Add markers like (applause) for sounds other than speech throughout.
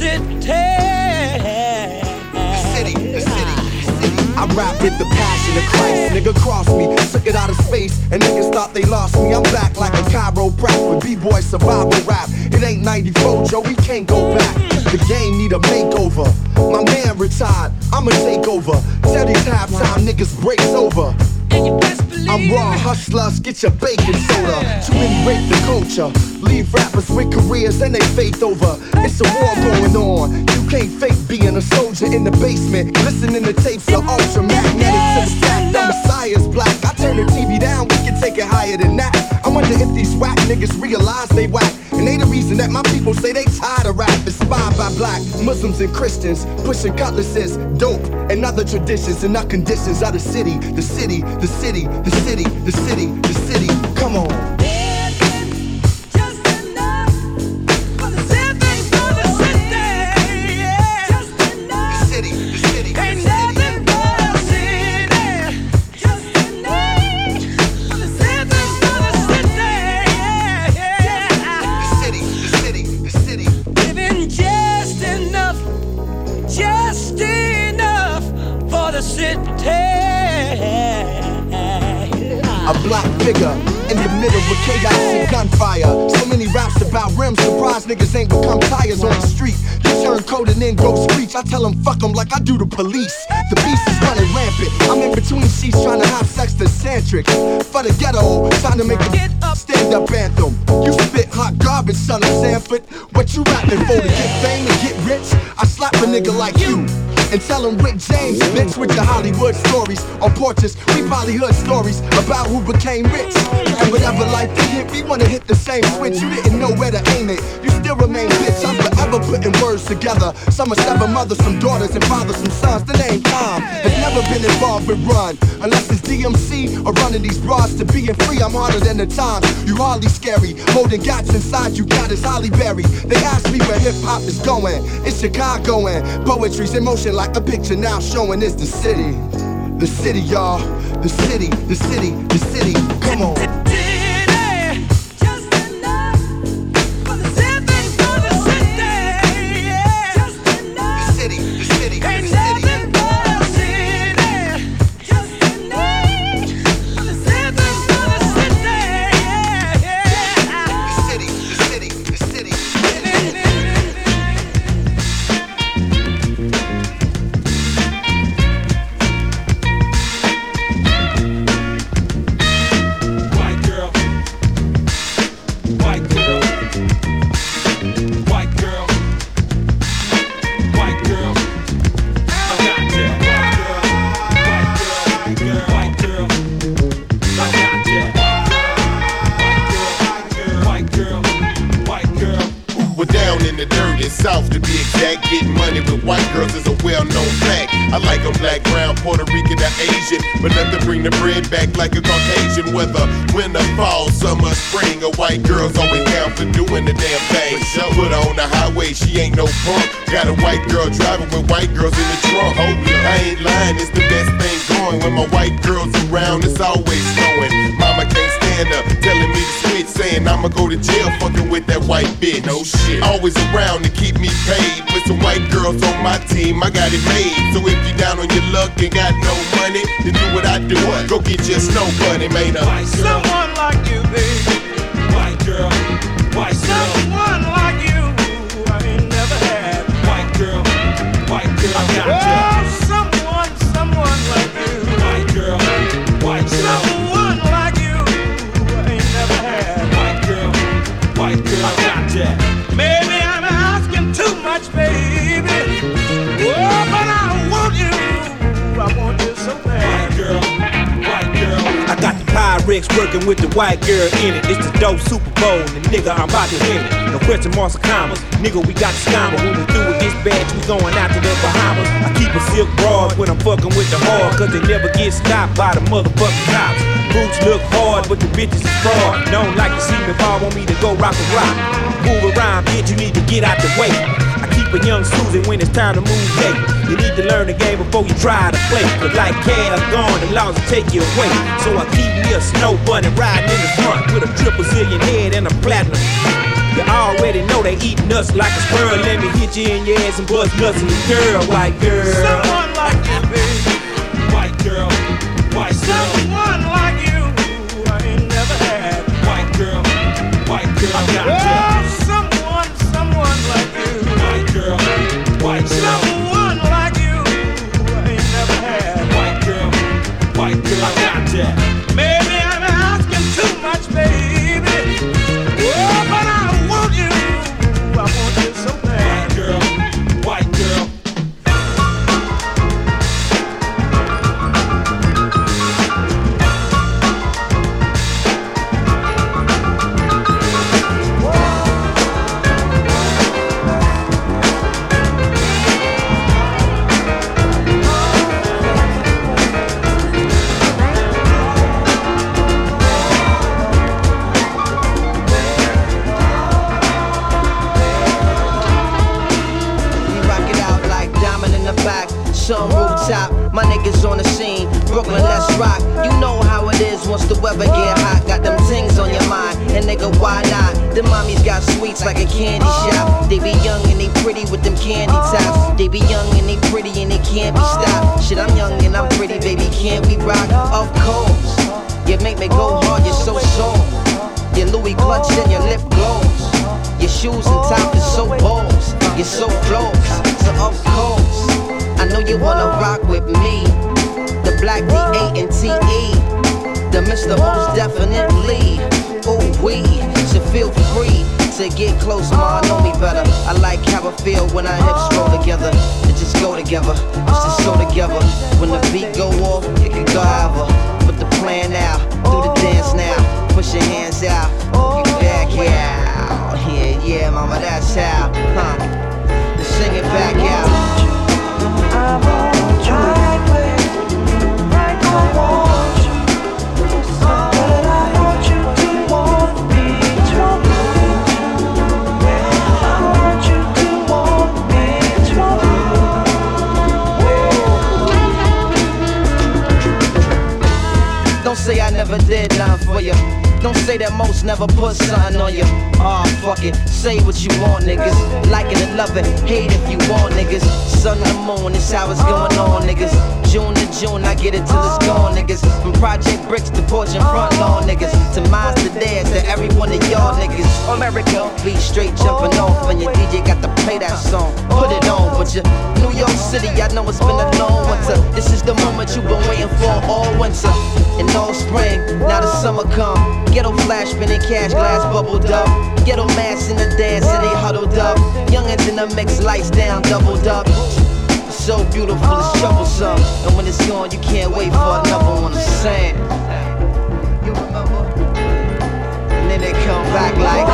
city. City, city. I rap with the passion of Christ. Nigga Cross me, took it out of space, and niggas thought they lost me. I'm back like a chiropractor with B-boy survival rap. It ain't 94, Joe, we can't go back. The game need a makeover. My man retired, I'ma take over. Tell these halftime niggas breaks over. I'm raw hustlers, get your bacon soda to invade the culture. Leave rappers with careers and they faith over. It's a war going on. You can't fake being a soldier in the basement. Listening to tapes of Ultramagnetic to the the Messiah's black. I turn the TV down, we can take it higher than that. I wonder if these whack niggas realize they whack. And they the reason that my people say they tired of rap. Inspired by black Muslims and Christians, pushing cutlasses, dope, and other traditions and not conditions of the city, the city, the city, the city, the city, the city. Come on. Screech. I tell them fuck them like I do the police. The beast is running rampant. I'm in between seats trying to have sex to Centric. For the ghetto, trying to make a get up, stand up anthem. You spit hot garbage, son of Sanford. What you rapping for to get fame and get rich? I slap a nigga like you and tell them Rick James, bitch, with your Hollywood stories or portraits. We probably heard stories about who became rich. And whatever life did hit, we wanna hit the same switch. You didn't know where to aim it. You still remain bitch. I'm forever putting words together. Some are seven mothers, some daughters, and fathers, some sons. The name Tom has never been involved with run. Unless it's DMC or running these bras to being free. I'm harder than the time. You hardly scary. Holding gats inside you got is Halle Berry. They ask me where hip hop is going. It's Chicago and poetry's in motion like a picture now showing it's the city. The city, y'all. The city, the city, the city. Come on. White girl driving with white girls in the trunk. Oh, I ain't lying, it's the best thing going. When my white girl's around, it's always snowing. Mama can't stand her, telling me to switch, saying I'ma go to jail fucking with that white bitch. No shit. Always around to keep me paid. With some white girls on my team, I got it. It's the dope Super Bowl, and nigga, I'm about to win it. No question marks or commas. Nigga, we got the scammer. When we through with this badge, we going out to the Bahamas. I keep a silk broad when I'm fucking with the hard, cause they never get stopped by the motherfucking cops. Boots look hard, but the bitches is fraud. Don't like to see me fall, want me to go rock a rock. Move around, bitch, you need to get out the way. But young Susie, when it's time to move back, you need to learn the game before you try to play. Cause like calves gone, the laws will take you away. So I keep me a snow bunny riding in the front with a triple zillion head and a platinum. You already know they eating us like a squirrel. Let me hit you in your ass and buzz nuts in the girl, white girl. Someone like you, baby. White girl, white girl. Someone like you, I ain't never had. White girl, white girl. I got yeah. Fight, slow. The mommies got sweets like a candy shop. They be young and they pretty with them candy tops. They be young and they pretty and they can't be stopped. Shit, I'm young and I'm pretty, baby, can't we rock? Of course. You make me go hard, you're so soft. Your Louis clutch and your lip gloss. Your shoes and top is so balls. You're so close, so of course. I know you wanna rock with me. The black D8 and TE. The Mr. Most Definitely. Ooh, we should feel free to get close, ma, I know me better. I like how I feel when our hips roll together. It just go together, it's just so together. When the beat go off, it can go however. Put the plan out, do the dance now. Push your hands out, get back out. Yeah, yeah, mama, that's how. Huh. Sing it back out. Don't say I never did nothing for you. Don't say that Mos never put something on you. Ah oh, fuck it. Say what you want, niggas. Like it and love it, hate if you want, niggas. Sun to moon, it's how it's going on, niggas. June to June, I get it till it's gone, niggas. From Project Bricks to Porch and Front Lawn, niggas. To mines to theirs, to every one of y'all, niggas. America, be straight jumping off when your DJ got to play that song. Put it on, but you New York City, I know it's been a long winter. This is the moment you've been waiting for all winter and all spring. Now the summer come. Ghetto flash, spinning cash, glass bubbled up. Ghetto mass in the dance, and they huddled up. Youngins in the mix, lights down, doubled up. So beautiful, it's troublesome. And when it's gone, you can't wait for another one. I'm saying. You remember? And then they come back like.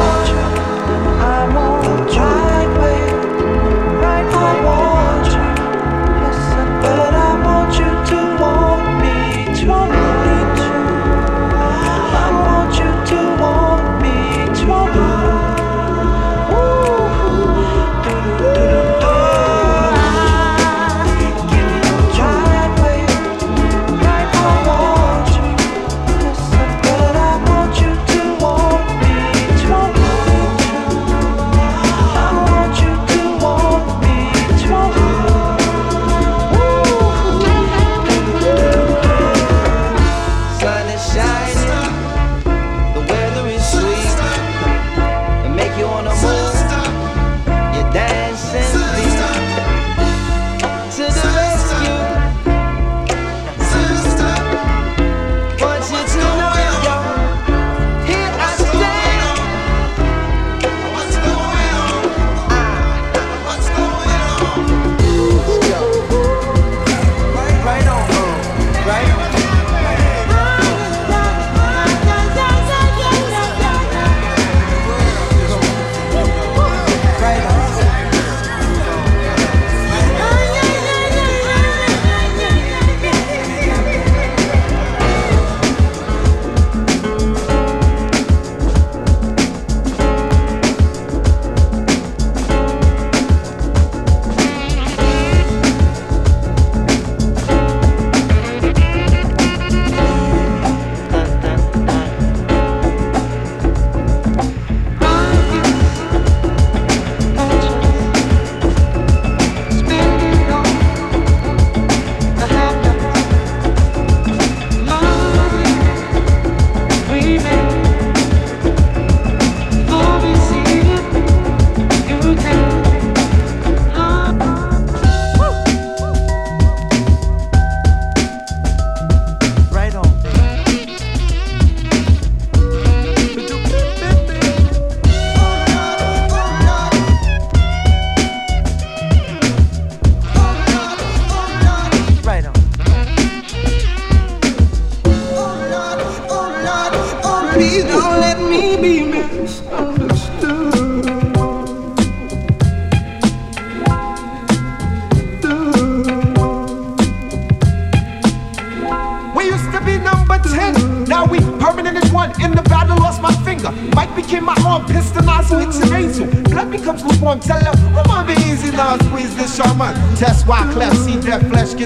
I'm on right way, right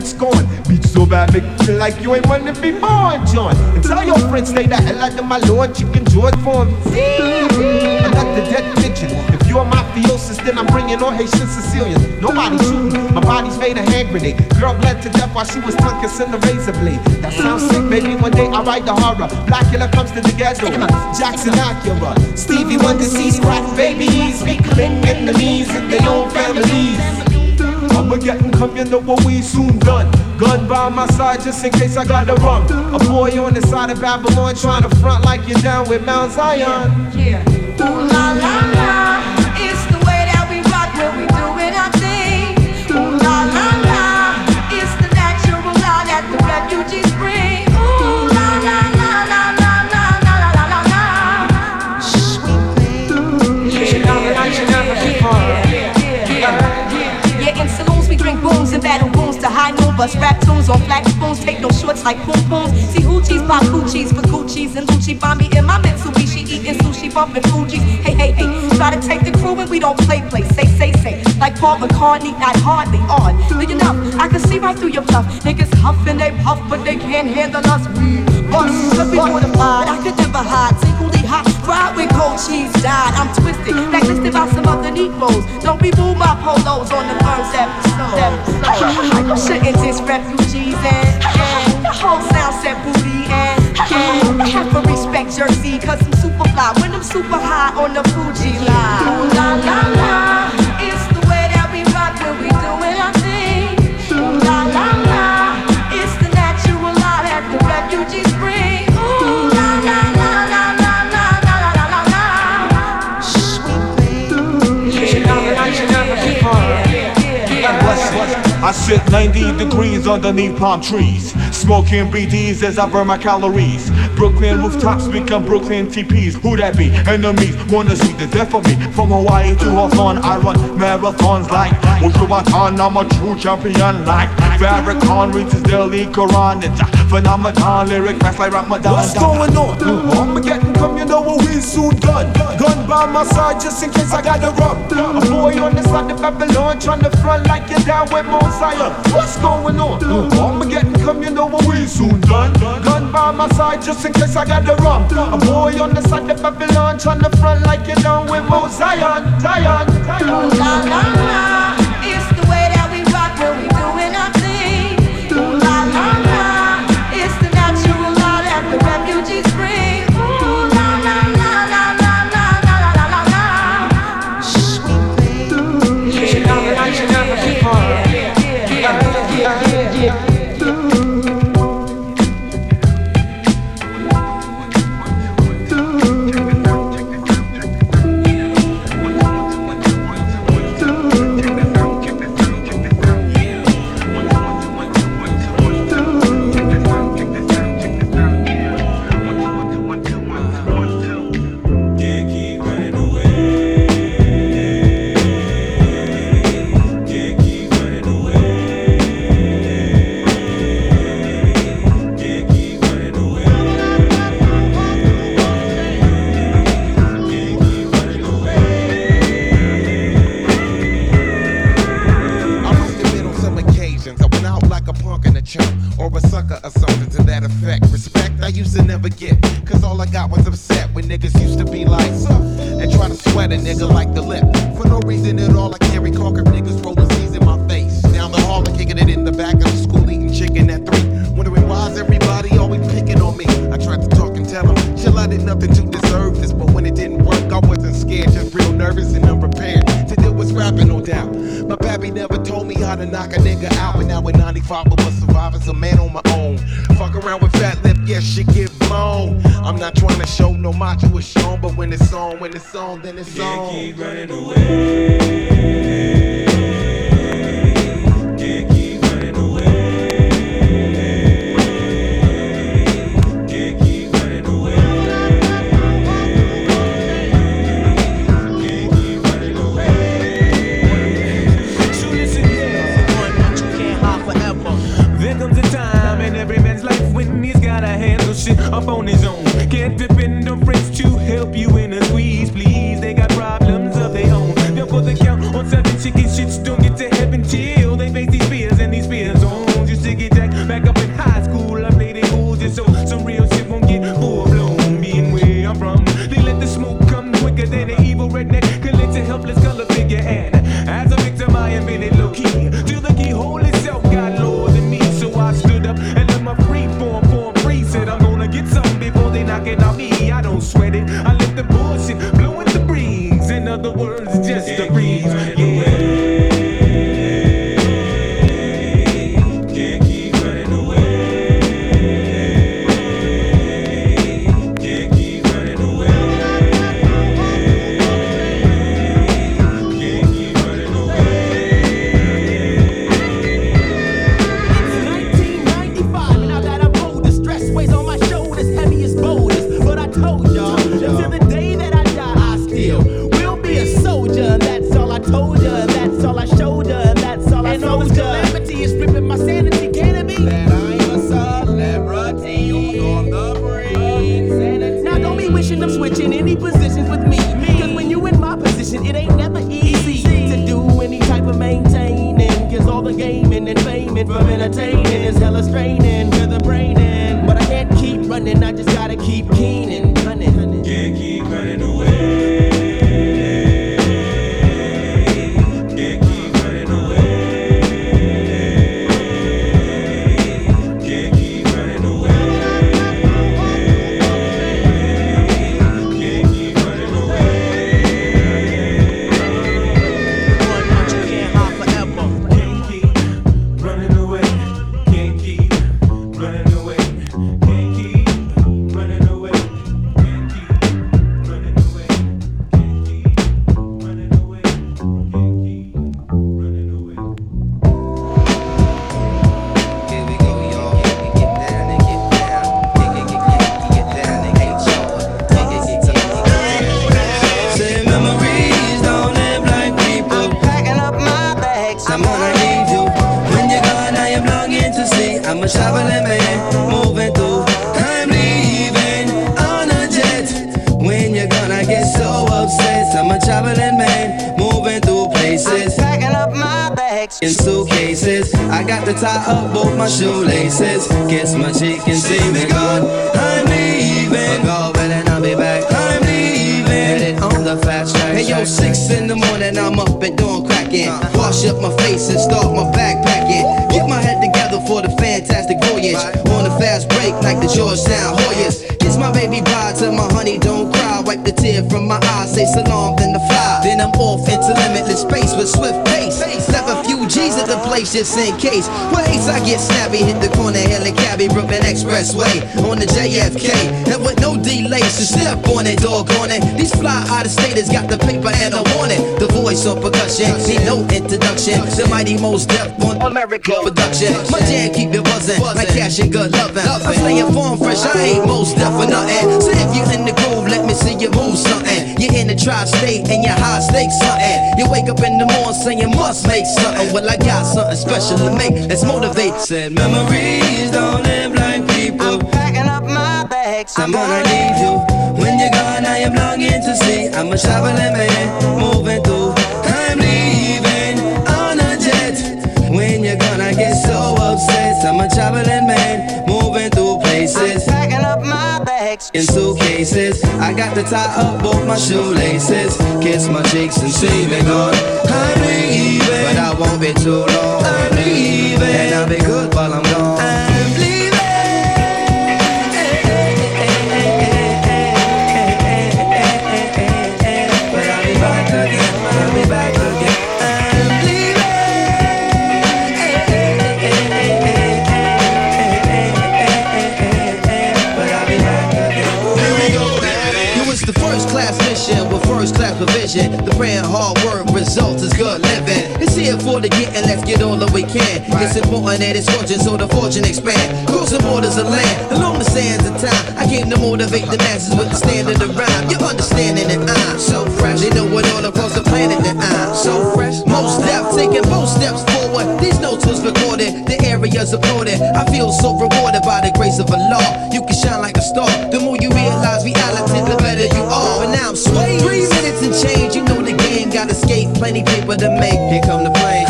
gets scorned. Beat so bad, make you feel like you ain't want to be born, John. And tell your friends, stay the hell out of my lord, you can do it for him. Another dead pigeon. If you're mafiosis, then I'm bringing all Haitian Sicilians. Nobody shooting, my body's made a hand grenade. Girl bled to death while she was tongue kissing the razor blade. That sounds sick, baby. One day I write the horror. Blackula comes to the ghetto. Jackson Acura. Stevie Wonder sees crack babies. We killing enemies in their own families. You know what we soon done. Gun by my side just in case I got the run. A boy on the side of Babylon trying to front like you're down with Mount Zion. Yeah. Ooh la la la, Bust rap tunes on flat spoons, take no shorts like poom pooms. See hoochies pop hoochies for Gucci's and Gucci me in my Mitsubishi eating sushi, bumping Fugees. Hey, hey, hey, try to take the crew and we don't play, play. Say, say, say, like Paul McCartney, not hardly on. Big enough, I can see right through your bluff. Niggas huff and they puff, but they can't handle us. We bust, cause we mortified. I could never hide, singly hot, fried with cold cheese dyed. I'm twisted, blacklisted by some other Negroes. Don't be move my polos on the first episode. Shouldn't diss refugees and, and whole sound set booty and, and have to respect Jersey, cause I'm super fly when I'm super high on the Fuji line. La la la, I sit 90 degrees underneath palm trees, smoking BDs as I burn my calories. Brooklyn rooftops become Brooklyn TPs. Who that be? Enemies wanna see the death of me. From Hawaii to Hawthorne, I run marathons like Ultramarathon. I'm a true champion like Farrakhan reads his daily Quran. It's a phenomenon, lyric fast like Ramadan. What's going on? I'ma get and come, you know what we soon done. Gun by my side just in case I gotta run. A boy on the side of Babylon trying to front like you're down with Mount Zion. What's going on? Get come, you know what we soon done. Gun by my side just in case I gotta run. A boy on the side of Babylon trying to front like you're down with Mount Zion. Zion, Zion. Like the lip. For no reason at all, I can't recall if niggas rolling C's in my face. Down the hall and kicking it in the back of the school eating chicken at three. Wondering why's everybody always picking on me. I tried to talk and tell them, chill, I did nothing to deserve this. But when it didn't work, I wasn't scared, just real nervous and unprepared to deal with rapping, no doubt. My pappy never told me how to knock a nigga out. But now in 95, I was surviving, a man on my own. Fuck around with fat yeah, shit get blown. I'm not trying to show no macho is shown, but when it's on, when it's on, then it's Can't on. keep running away. I'm a traveling man, moving through. I'm leaving on a jet. When you're gonna get so upset. I'm a traveling man, moving through places. Packing up my bags. in suitcases. I got to tie up both my shoelaces. Kiss my cheek and see me gone. I'm leaving. Go, but then I'll be back. I'm leaving. Headed on the fast track. Hey yo, six in the morning, I'm up and doing cracking. Uh-huh. Wash up my face and start my backpacking. Get my head for the fantastic voyage. On a fast break like the Georgetown Hoyas. Kiss my baby bride till my honey don't cry. Wipe the tear from my eye, say salam, then the fly. Then I'm off into limitless space with swift pace. Left a few G's at the place just in case. Ways I get snappy, hit the corner, hell and cabby, Brooklyn Expressway on the JFK. And with no delays to step on it, doggone it. These fly out of staters got the paper and I want it. The voice on percussion, need no introduction. The mighty Mos Def on America production. My jam keep it buzzing, like cash and good loving. I'm staying form fresh, I ain't Mos Def for nothing. So if you in the groove, let me see you move something. You're in the tri-state and you're high stakes something. You wake up in the morning saying must make something. Well, I got something special to make. Let's motivate. Said memories don't live like people. Packing up my bags. I'm gonna need you. When you're gone, I am longing to see. I'm a traveling man, moving through. I'm leaving on a jet. When you're gone, I get so upset. I'm a traveling man, moving through places. Bags. In suitcases, I got to tie up both my shoelaces. Kiss my cheeks and see me gone. I'm leaving, but I won't be too long. I'm leaving, and I'll be good Here for the getting, let's get all that we can. It's important that it's fortune so the fortune expand. Crossing borders of land, along the sands of time. I came to motivate the masses with the standard of rhyme. You're understanding that I'm so fresh. They know what all across the planet that I'm so fresh. Mos Def, taking both steps forward. These notes was recorded, the areas applauded. I feel so rewarded by the grace of Allah. You can shine like a star. The more you realize reality, the better you are. And now I'm swayed. Three minutes and change, you know the game got escape. Plenty paper to make. Here come the plane.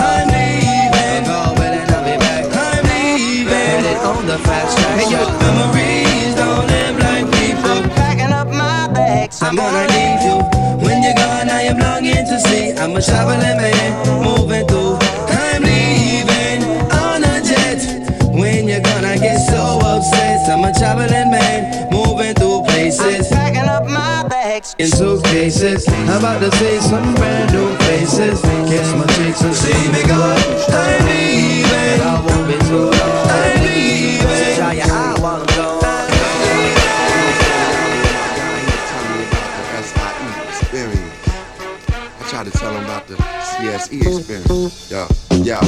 the fast memories don't live like people. I'm packing up my bags. I'm gonna leave you. When you're gone, I am longing to see. I'm a traveling man, moving through. I'm leaving on a jet. When you're gonna get so upset? I'm a traveling man, moving through places. I'm packing up my bags. In suitcases, I'm about to see some brand new faces. Kiss my cheeks are. see me go. I'm leaving. yes, E. Yeah, yeah.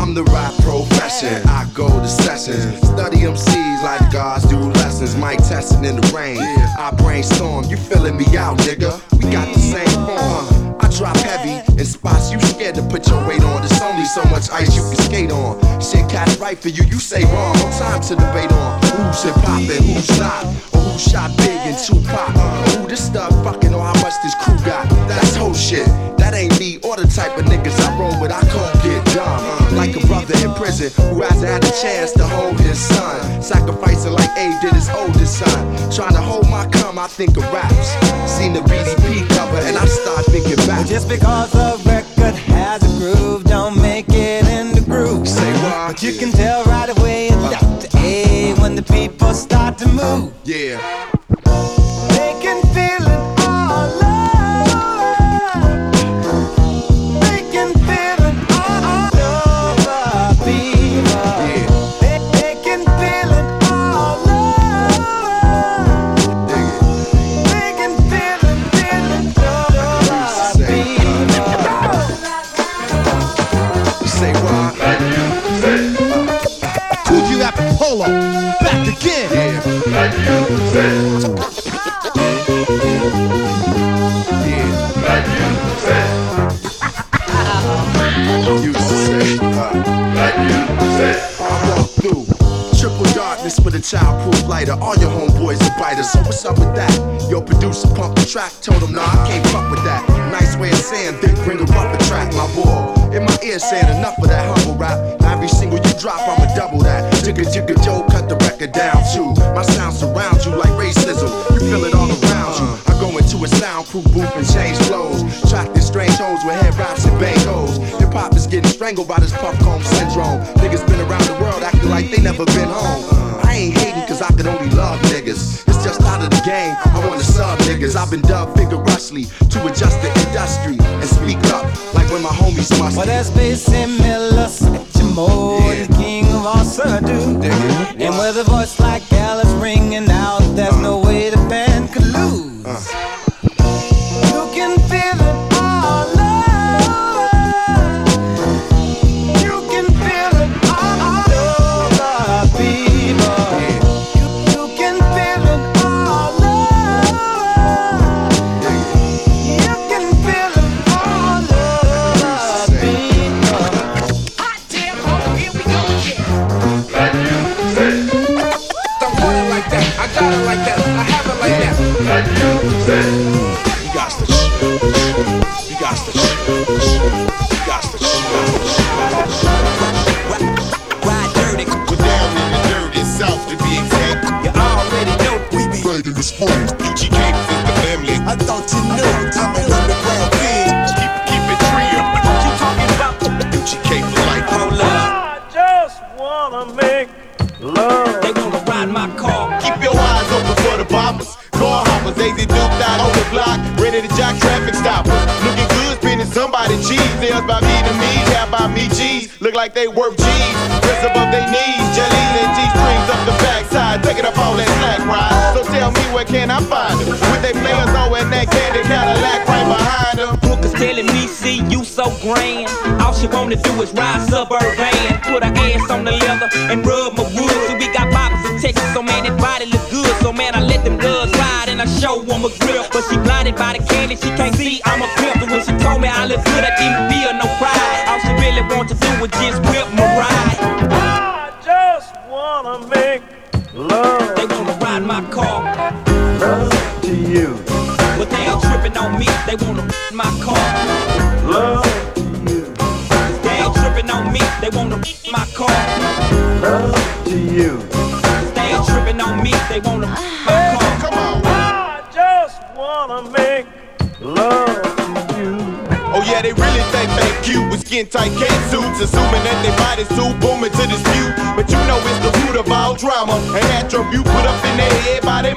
I'm the right profession. I go to sessions, study MCs like gods do lessons. Mic testing in the rain. I brainstorm. You feeling me out, nigga? We got the same form. Drop heavy in spots you scared to put your weight on. There's only so much ice you can skate on. Shit cats right for you, you say wrong. No time to debate on who's hip hop and who's not. Or who shot big and too Or who this stuff fucking or how much this crew got. That's whole shit. That ain't me or the type of niggas I roll with. I can't get dumb mother in prison who hasn't had a chance to hold his son. Sacrificing like Abe did his oldest son. Trying to hold my cum, I think of raps. Seen the BDP cover and I start thinking back. Well, just because a record has a groove, don't make it in the groove. Say what? But you can tell right away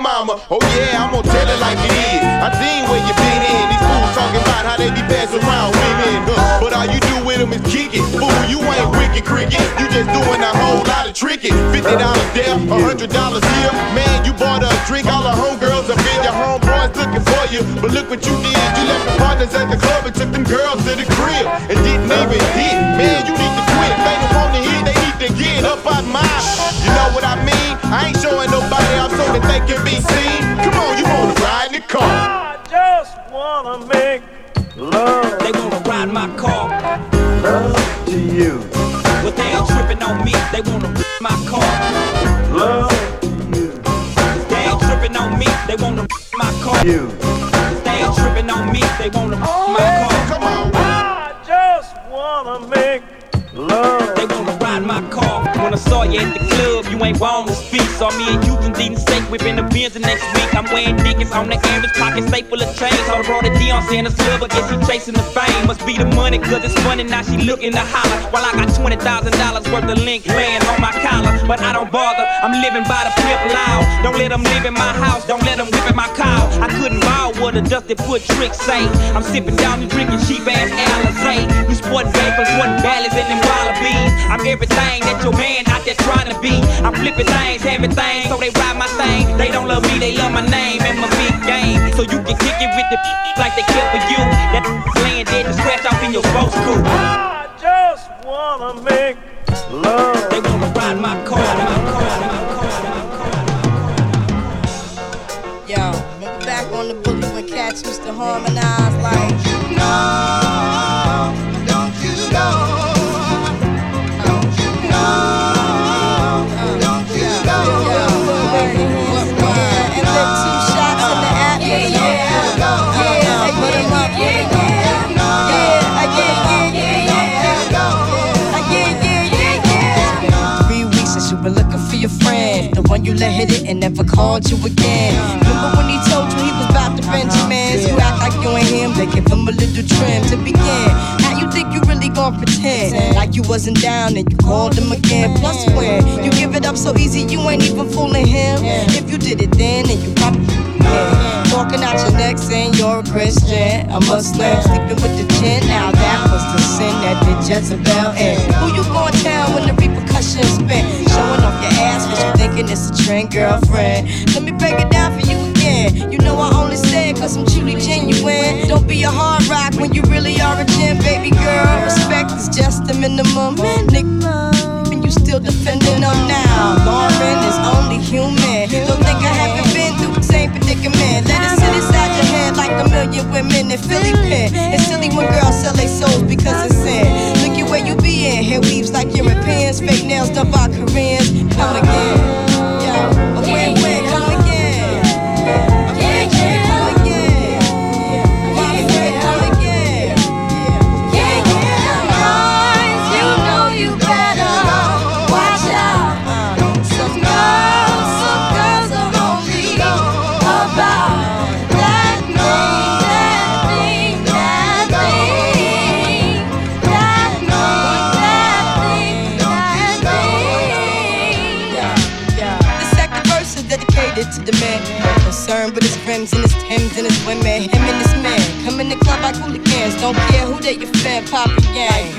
mama. Oh yeah, I'm gonna tell it like it is. I seen where you been in. These fools talking about how they be passing around women. Huh? But all you do with them is kick it. Fool, you ain't wicked cricket. You just doing a whole lot of tricking. Fifty dollars there, a hundred dollars here. Man, you bought a drink, all the homegirls up in your homeboys looking for you. But look what you did. You left the partners at the club and took them girls to the crib and didn't even hit. Man, you need to quit. They don't want to hit, they need to get up out mine. You know what I mean? I ain't showing nobody out so that they can be seen. Come on, you wanna ride in the car. I just wanna make love. They wanna ride my car, Love to you. but they ain't tripping on me. They wanna rip my car. Love They ain't tripping on me. They wanna my car. you. They ain't tripping on me. They wanna rip my oh, car. Come on. I just wanna make love. They wanna ride my car. When I saw you at the club, you ain't wrong to speak. Saw me and you and eating steak whipping the Benz the next week. I'm wearing Dickies on the average pocket, stay full of. Told her brought a D on Santa's club, I guess she chasing the fame. Must be the money, cause it's funny. Now she looking to holler. While I got $20,000 worth of link playing on my collar. But I don't bother, I'm living by the flip loud. Don't let them live in my house, don't let them whip in my car. I couldn't buy what a dusty foot trick say. I'm sipping down and drinking cheap ass Alizé. You sporting vapors, sporting ballads and them wallabies. I'm everything that your man out there trying to be. I'm flipping things, having things, so they ride my thing. They don't love me, they love my name and my big game. So you can kick it with the (laughs) like they kill for you. That laying dead to scratch off in your sports coupe. I just wanna make love. They wanna ride my car, my car, my car, my car. Yo, remember back on the bully when cats used to harmonize like No, you let hit it and never called you again. Remember when he told you he was about to Benjamins? You act like you ain't him, they give him a little trim to begin. How you think you really gon' pretend? Like you wasn't down and you called him again. Plus when you give it up so easy you ain't even fooling him. If you did it then and you probably yeah. Talking out your neck saying you're a Christian A Muslim sleeping with the chin. Now that was the sin that did Jezebel in. Who you gonna tell when the repercussions spin thinking it's a trend girlfriend. Let me break it down for you again. You know I only say it cause I'm truly genuine. Don't be a hard rock when you really are a gem Baby girl, respect is just the minimum. Nick, and you still defending them now. Lauryn is only human. Don't think I haven't been through the same predicament. Let it sit inside your head like a million women in Philly pen It's silly when girls sell their souls because it's sin. Look at where you be in Hair weaves like Europeans. Fake nails done by Koreans. Come again and his women. Him and his man come in the club like hooligans. Don't care who they your fan, poppin' gang.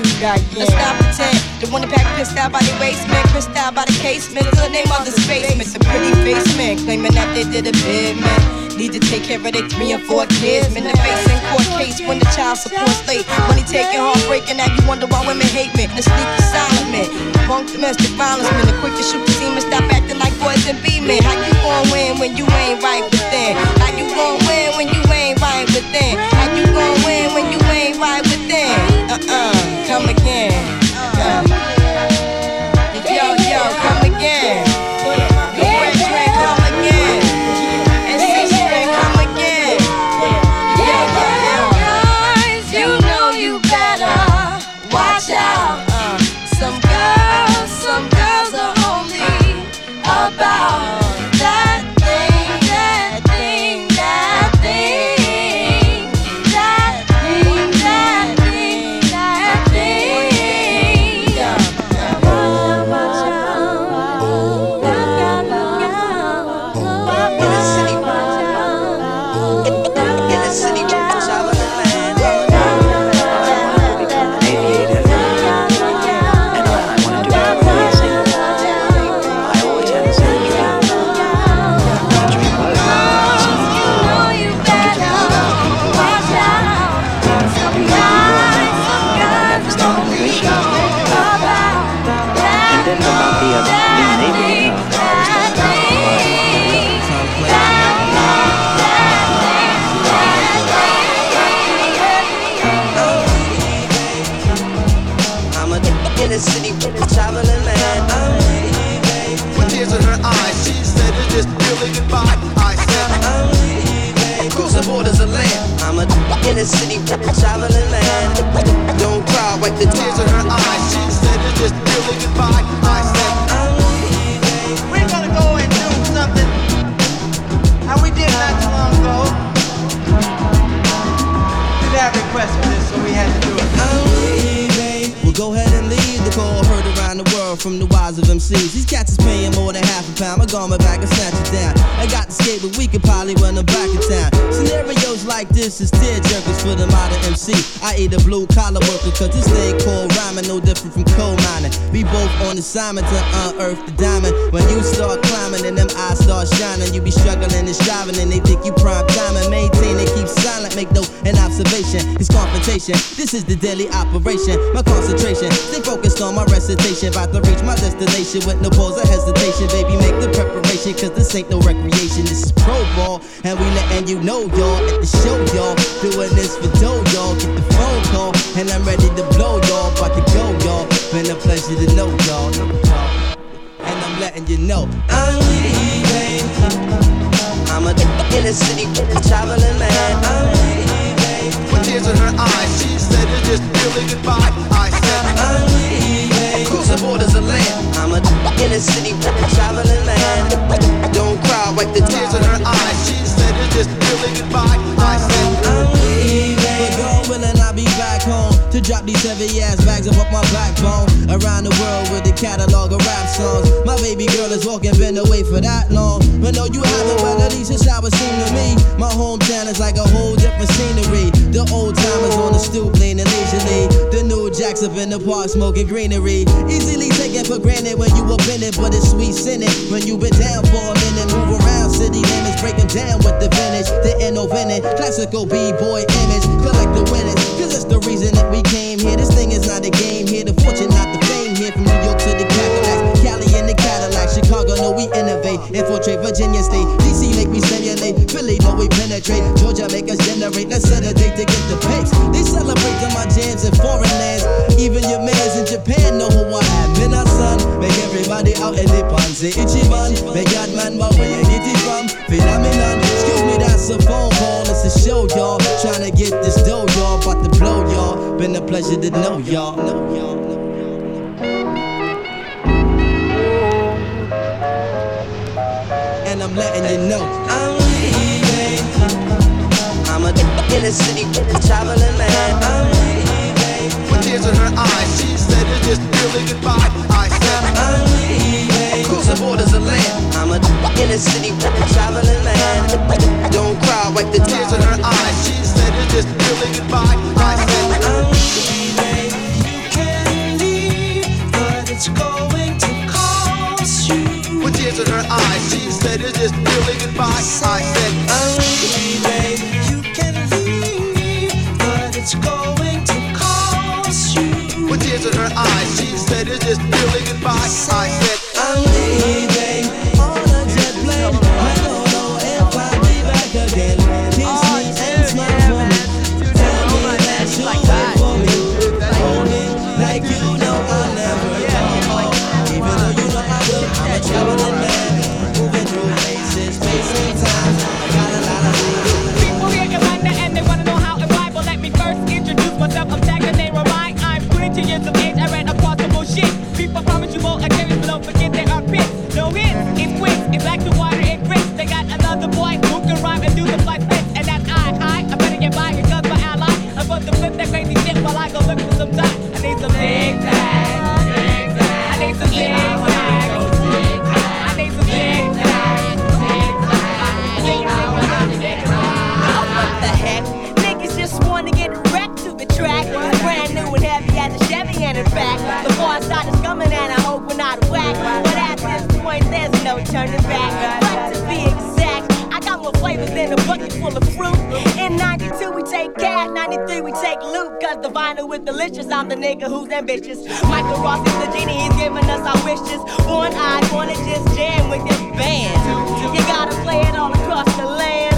Let's stop pretend. The one that pack pissed out by the waist, man, crissed out by the casement. To the name of the basement. The pretty face man claiming that they did a bid, man. Need to take care of their three and four kids. Man, the face in court case when the child support's late. Money taking, heartbreaking. Now you wonder why women hate me. The sneaky silent man. Punk domestic violence man. The quick to shoot the semen. Stop acting like boys and be men. How you gon' win when you ain't right within? How you gon' win when you come again. These cats is paying more than half a pound. My garment back and snatch it down. I got the skate, but we could probably run them back in town. Like this is tear jerkers for the modern MC. I eat a blue collar worker, cause this thing called rhyming no different from coal mining. We both on assignment to unearth the diamond. When you start climbing and them eyes start shining, you be struggling and striving, and they think you prime time maintain and keep silent. Make no an observation. It's confrontation. This is the daily operation. My concentration. Stay focused on my recitation. About to reach my destination with no pause or hesitation. Baby, make the preparation. Cause this ain't no recreation. This is pro ball. And we letting you know, y'all. At the show, y'all. Doing this for dough, y'all. Get the phone call. And I'm ready to blow, y'all. About to go, y'all. Been a pleasure to know, y'all. And I'm letting you know. I'm leaving. I'm a inner city traveling man. I'm leaving. with tears in her eyes, she said it's just really goodbye. I said, I'm leaving. Cross the borders of land. I'm a inner city traveling man. Don't cry, wipe the tears in her eyes, she said it's just really goodbye. I said, I'm leaving. But God willing, I'll be back home to drop these heavy ass bags up off my backbone. Around the world with a catalog of rap songs. My baby girl is walking, been away for that long. But no, you haven't, well, at least it's how it seemed to me. My hometown is like a whole different scenery. The old timers on the stoop leaning leisurely. Jacks up in the park smoking greenery. Easily taken for granted when you up in it, but it's sweet sinning. When you been down for a minute, move around city limits, break 'em down with the vintage. The end of innovative, classical b-boy image. Collect the winners, cause that's the reason that we came here. This thing is not a game here. The fortune, Infiltrate Virginia State, DC make me stimulate. Philly, know we penetrate. Georgia make us generate. Let's set a date to get the pace. They celebrate to my jams in foreign lands. Even your mans in Japan know who I am. In our son, make everybody out in the pansy. Ichiban, make God man, but where you get it from? Phenomenon. Excuse me, that's a phone call. It's a show, y'all. Trying to get this dough, y'all. About to blow, y'all. Been a pleasure to know y'all. Know y'all. I'm letting you know I'm leaving. I'm a inner city traveling man. I'm leaving. with tears in her eyes, she said it's just really goodbye. I said, I'm leaving. Cross the borders of land. I'm a inner city traveling man. Don't cry, wipe the tears in her eyes, she said it's just really goodbye. I said, I'm leaving. You can leave, but it's going to cost you. With tears in her eyes, she said it's just really goodbye. I said, I'm leaving. You can leave, but it's going to cost you. with tears in her eyes, she said it's just really goodbye. I said, I'm leaving. the vinyl with delicious. I'm the nigga who's ambitious. Michael Ross is the genie, he's giving us our wishes. One eye, wanna just jam with this band. You gotta play it all across the land.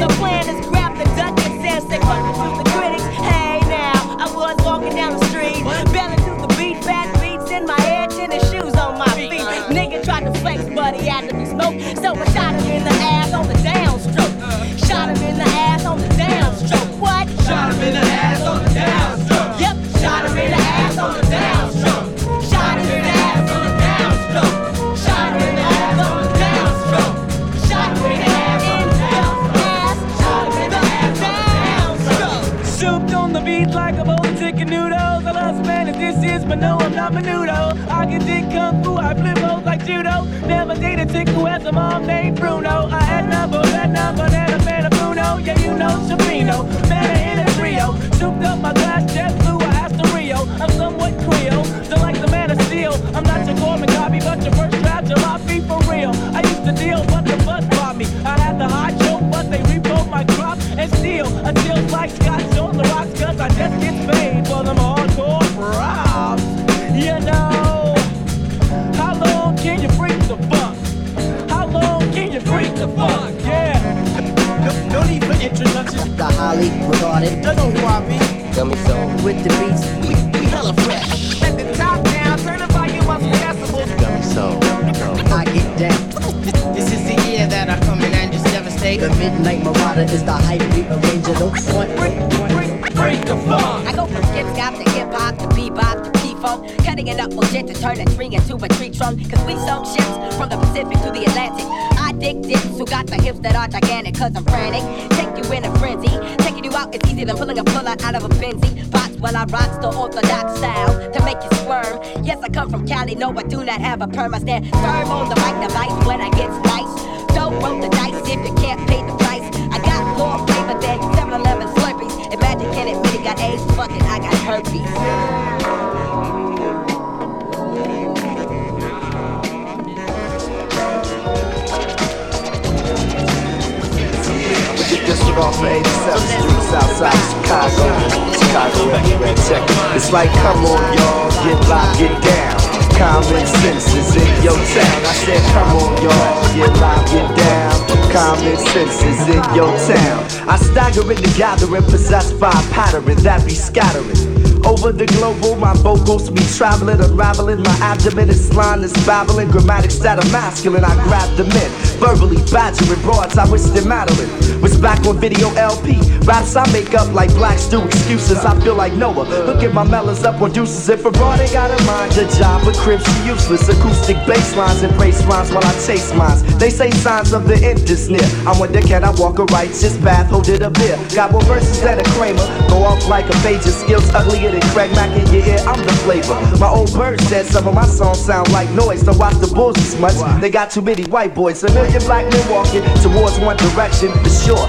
The plan is grab the duck and sense they fuck to the critics. Hey now, I was walking down the street, belling to the beat, fat beats in my head, tennis shoes on my feet. Nigga tried to flex, but he had to be smoked, so I shot him in the ass on the no, I'm not menudo. I can dig kung fu, I flip hoes like judo. Never dated a chick who has a mom named Bruno. I had number, that number, that a man of Bruno. Yeah, you know Shapiro, man in a trio. Souped up my glass jet blue, I asked the Rio. I'm somewhat Creole, so like the man of steel. I'm not your Gorman copy, but your first draft, jalopy for real. I used to deal, but the bus bought me. I had the hot show, but they repoed my crop and steal until like Scotch on the rocks, cause I just get paid for them hardcore funk? Yeah. No, no need for introduction. The highly regarded. I be. Gummy soul. With the beats. We, we hella fresh. Let the top down, turn the volume up some decibels. Gummy soul. I get down. This, is the year that I come in and just devastate. The midnight marauder is the hype rearranger. Don't front. Break break, break the funk. I go from skip scap to hip hop to bebop to cutting it up legit to turn a tree into a tree trunk. Cause we sunk ships from the Pacific to the Atlantic. Dicks who got the hips that are gigantic. Cause I'm frantic, take you in a frenzy. Taking you out is easier than pulling a puller out of a Benzie. Pots while I rock the orthodox style to make you squirm. Yes, I come from Cali, no, I do not have a perm. I stand firm on the mic device when I get sliced. Don't roll the dice if you can't pay the price. I got more flavor than 7-Eleven Slurpees. Imagine can it got AIDS, fuck it, I got herpes. Get this one off of 87th Street, Southside Chicago. Chicago. Check it. It's like, come on, y'all, get locked, get down. Common sense is in your town. I said, come on, y'all, get locked, get down. Common sense is in your town. I stagger in the gathering, possessed by a that be scattering. Over the global, my vocals be traveling, unraveling. My abdomen is line is babbling. Grammatics that are masculine, I grab them in. Verbally badgering broads, I wish them Madeline was back on video LP. Raps I make up like blacks do excuses. I feel like Noah. Look at my melons up on deuces. If a broad ain't got a mind, a job, but crib, she useless. Acoustic bass lines and brace rhymes while I chase mines. They say signs of the end is near. I wonder, can I walk a righteous path? Hold it a beer. Got more verses than a Kramer. Go off like a of skills uglier than Craig Mack in your ear. I'm the flavor. My old bird said some of my songs sound like noise. Don't watch the bulls as much. They got too many white boys. A million black men walking towards one direction. For sure,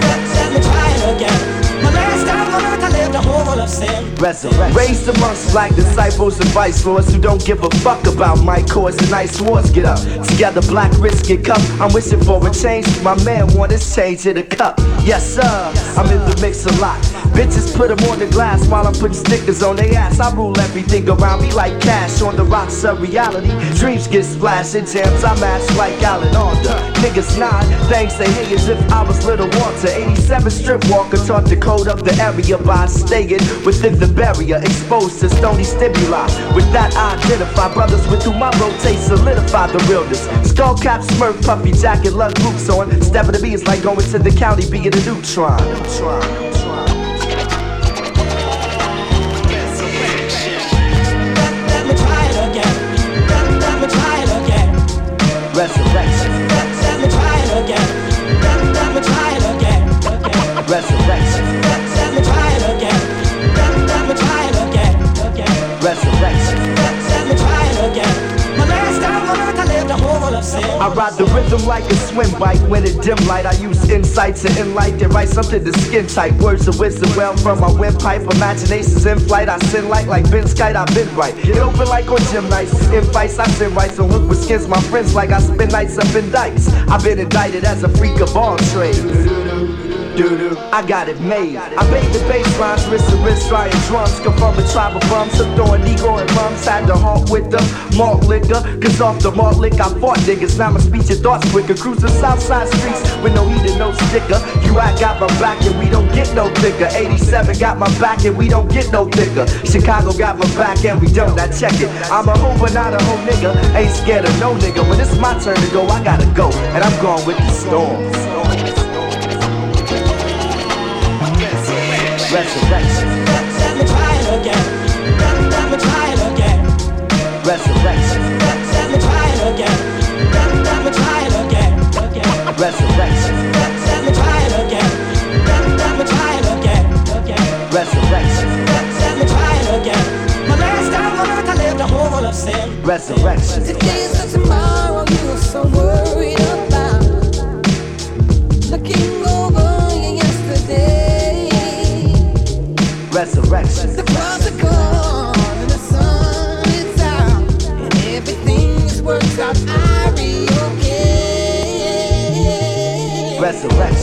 Resurrection. Raised amongst black disciples and vice lords who don't give a fuck about my cause and nice wars. Get up together, black wrists get cup. I'm wishing for a change. My man want his change in a cup. Yes, sir. I'm in the mix a lot. Bitches put 'em on the glass while I'm putting stickers on their ass. I rule everything around me like cash on the rocks of reality. Dreams get splashed in jams. I match like Alan Alda. Niggas nod, thanks say hey as if I was Little Walter. 87 strip walker taught the code of the area by staying within the barrier, exposed to stony stimuli. With that, I identify brothers with whom I rotate, solidify the realness. Skull cap, smurf, puffy jacket, lug boots on. Stepping to me is like going to the county, being a neutron. neutron. Resurrection. Let, me try it again. Let, me try it again. Resurrection. Rhythm like a swim bike. When it dim light, I use insights and to write something to skin tight. Words of wisdom well from my windpipe. Imaginations in flight. I send light like Ben Skite. I've been right. Get open like on gym nights. In fights, I send right. So look with skins, my friends like I spend nights up in dikes. I've been indicted as a freak of all trades. Doo-doo, I got it made. I made the bass lines, wrist to wrist, trying drums. Come from a tribe of bums, so throwing Negro and mums. Had to halt with the malt liquor. Cause off the malt lick, I fought niggas. Now my speech and thoughts quicker. Cruising Southside streets with no heat and no sticker. You I got my back and we don't get no thicker. 87 got my back and we don't get no thicker. Chicago got my back and we don't. Now check it. I'm a hoe but not a hoe nigga. Ain't scared of no nigga. When it's my turn to go, I gotta go. And I'm going with the storm. Resurrection. Let me try it again. Let me try it again. Resurrection. Let me try it again. Let me try it again. Resurrection. Let me try it again. Let me try it again. Resurrection. Let me try it again. My last time on earth I lived a whole world of sin. Resurrection. Today is not tomorrow. You are so worried Resurrection. The clouds are gone and the sun is out, and everything is worked out. I be okay. Resurrection.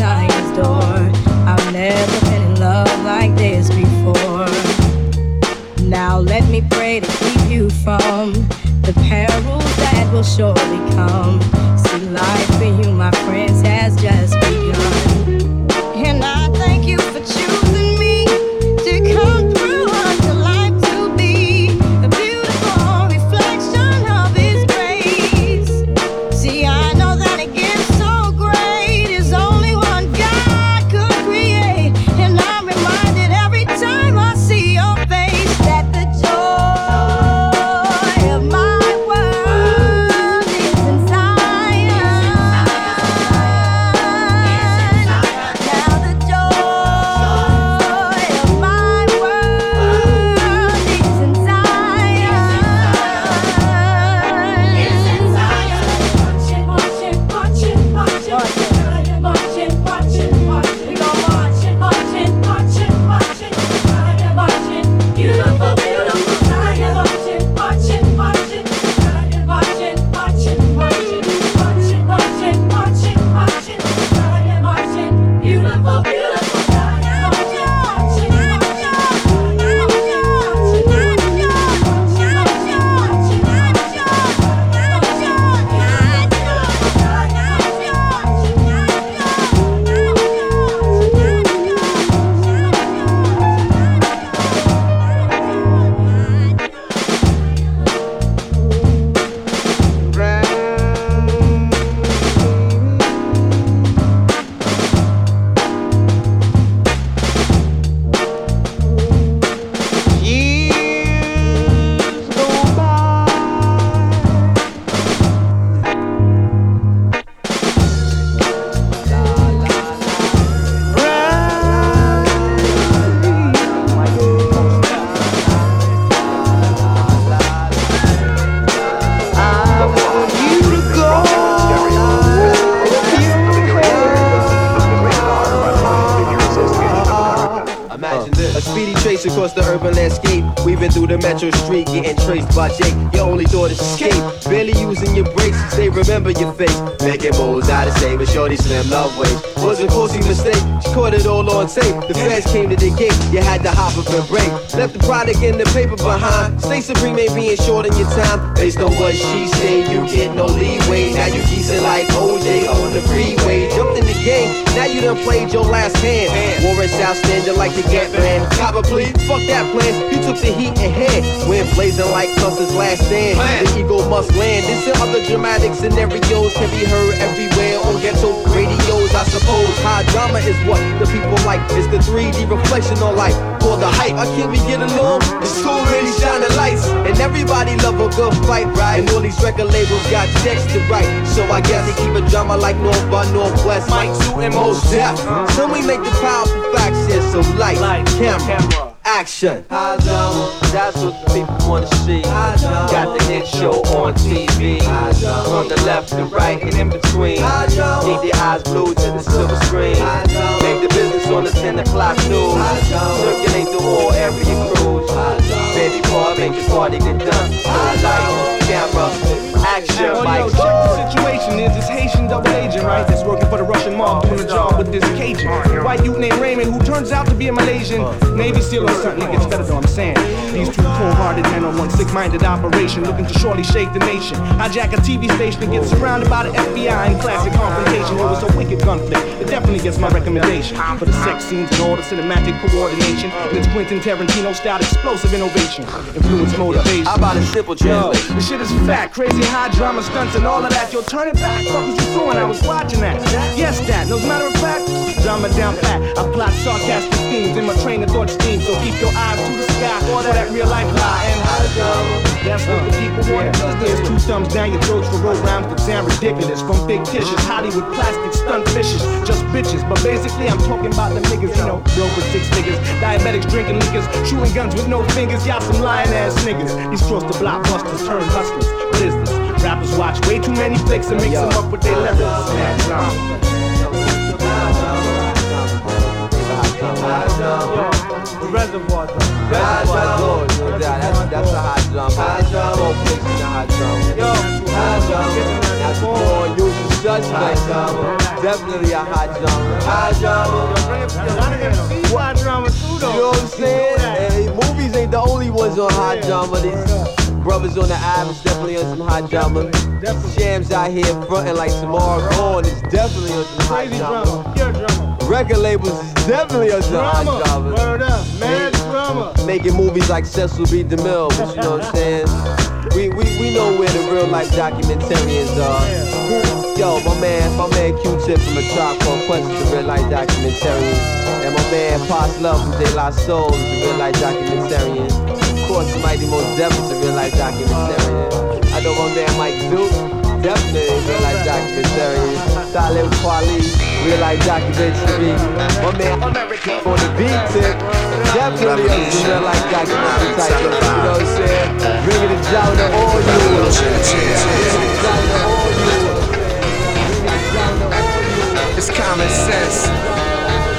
I've never been in love like this before. Now let me pray to keep you from the perils that will surely come. To be a Malaysian. Navy SEAL or something, it gets better though, I'm saying. These two cold-hearted men on one sick-minded operation, looking to surely shake the nation. Hijack a TV station and get surrounded by the FBI in classic confrontation. It was a wicked conflict. It definitely gets my recommendation. For the sex scenes and all the cinematic coordination. And it's Quentin Tarantino-style explosive innovation. Influence motivation. How about a simple translation? the shit is fat, crazy high drama stunts and all of that. Yo, turn it back. Fuck was you doing? I was watching that. Yes, that. No matter of fact, drama down pat. I plot sarcastic themes in my train of thought steam. So keep your eyes to the sky for that real life lie and. That's what the people want. There's two thumbs down your throats for road rhymes that sound ridiculous. From fictitious Hollywood plastic stunt fishes, just bitches. But basically, I'm talking about the niggas, you know, broke with six figures, diabetics drinking liquors, shooting guns with no fingers. Y'all some lying ass niggas. These cross the blockbusters turn hustlers. This? Rappers watch way too many flicks and mix them up with their lyrics. The reservoir drum. Reservoir Lord, no. That's, that's a hot drum. Hot drum. All places in a hot drum. Yo, hot drum. That's more usual suspect. Definitely a hot drum. Hot drum. Hot drama too, You know what I'm saying? Hey, movies ain't the only ones on hot drama. These brothers on the islands definitely on some hot drama. Shams out here fronting like tomorrow gone is definitely on some hot drama. Drama. Record labels is definitely on some hot Drama. drama. Word up. Mad drama. Making movies like Cecil B. DeMille, but you know what I'm saying? We, we, we know where the real life documentarians are. Yo, my man, my man Q-Tip from the Tribe Called Quest is the real life documentarian. And my man Pos Love from De La Soul is the real life documentarian. Of course, Mighty Mos Def is the real life documentarian. I know my man Mike Duke, definitely real life documentarian. Talib Kweli, real life documentary. My man Amerigo on the beat tip, definitely a real life documentary type. You know what I'm saying? Bringing it down to all you. Bringing it down to all you. It's common sense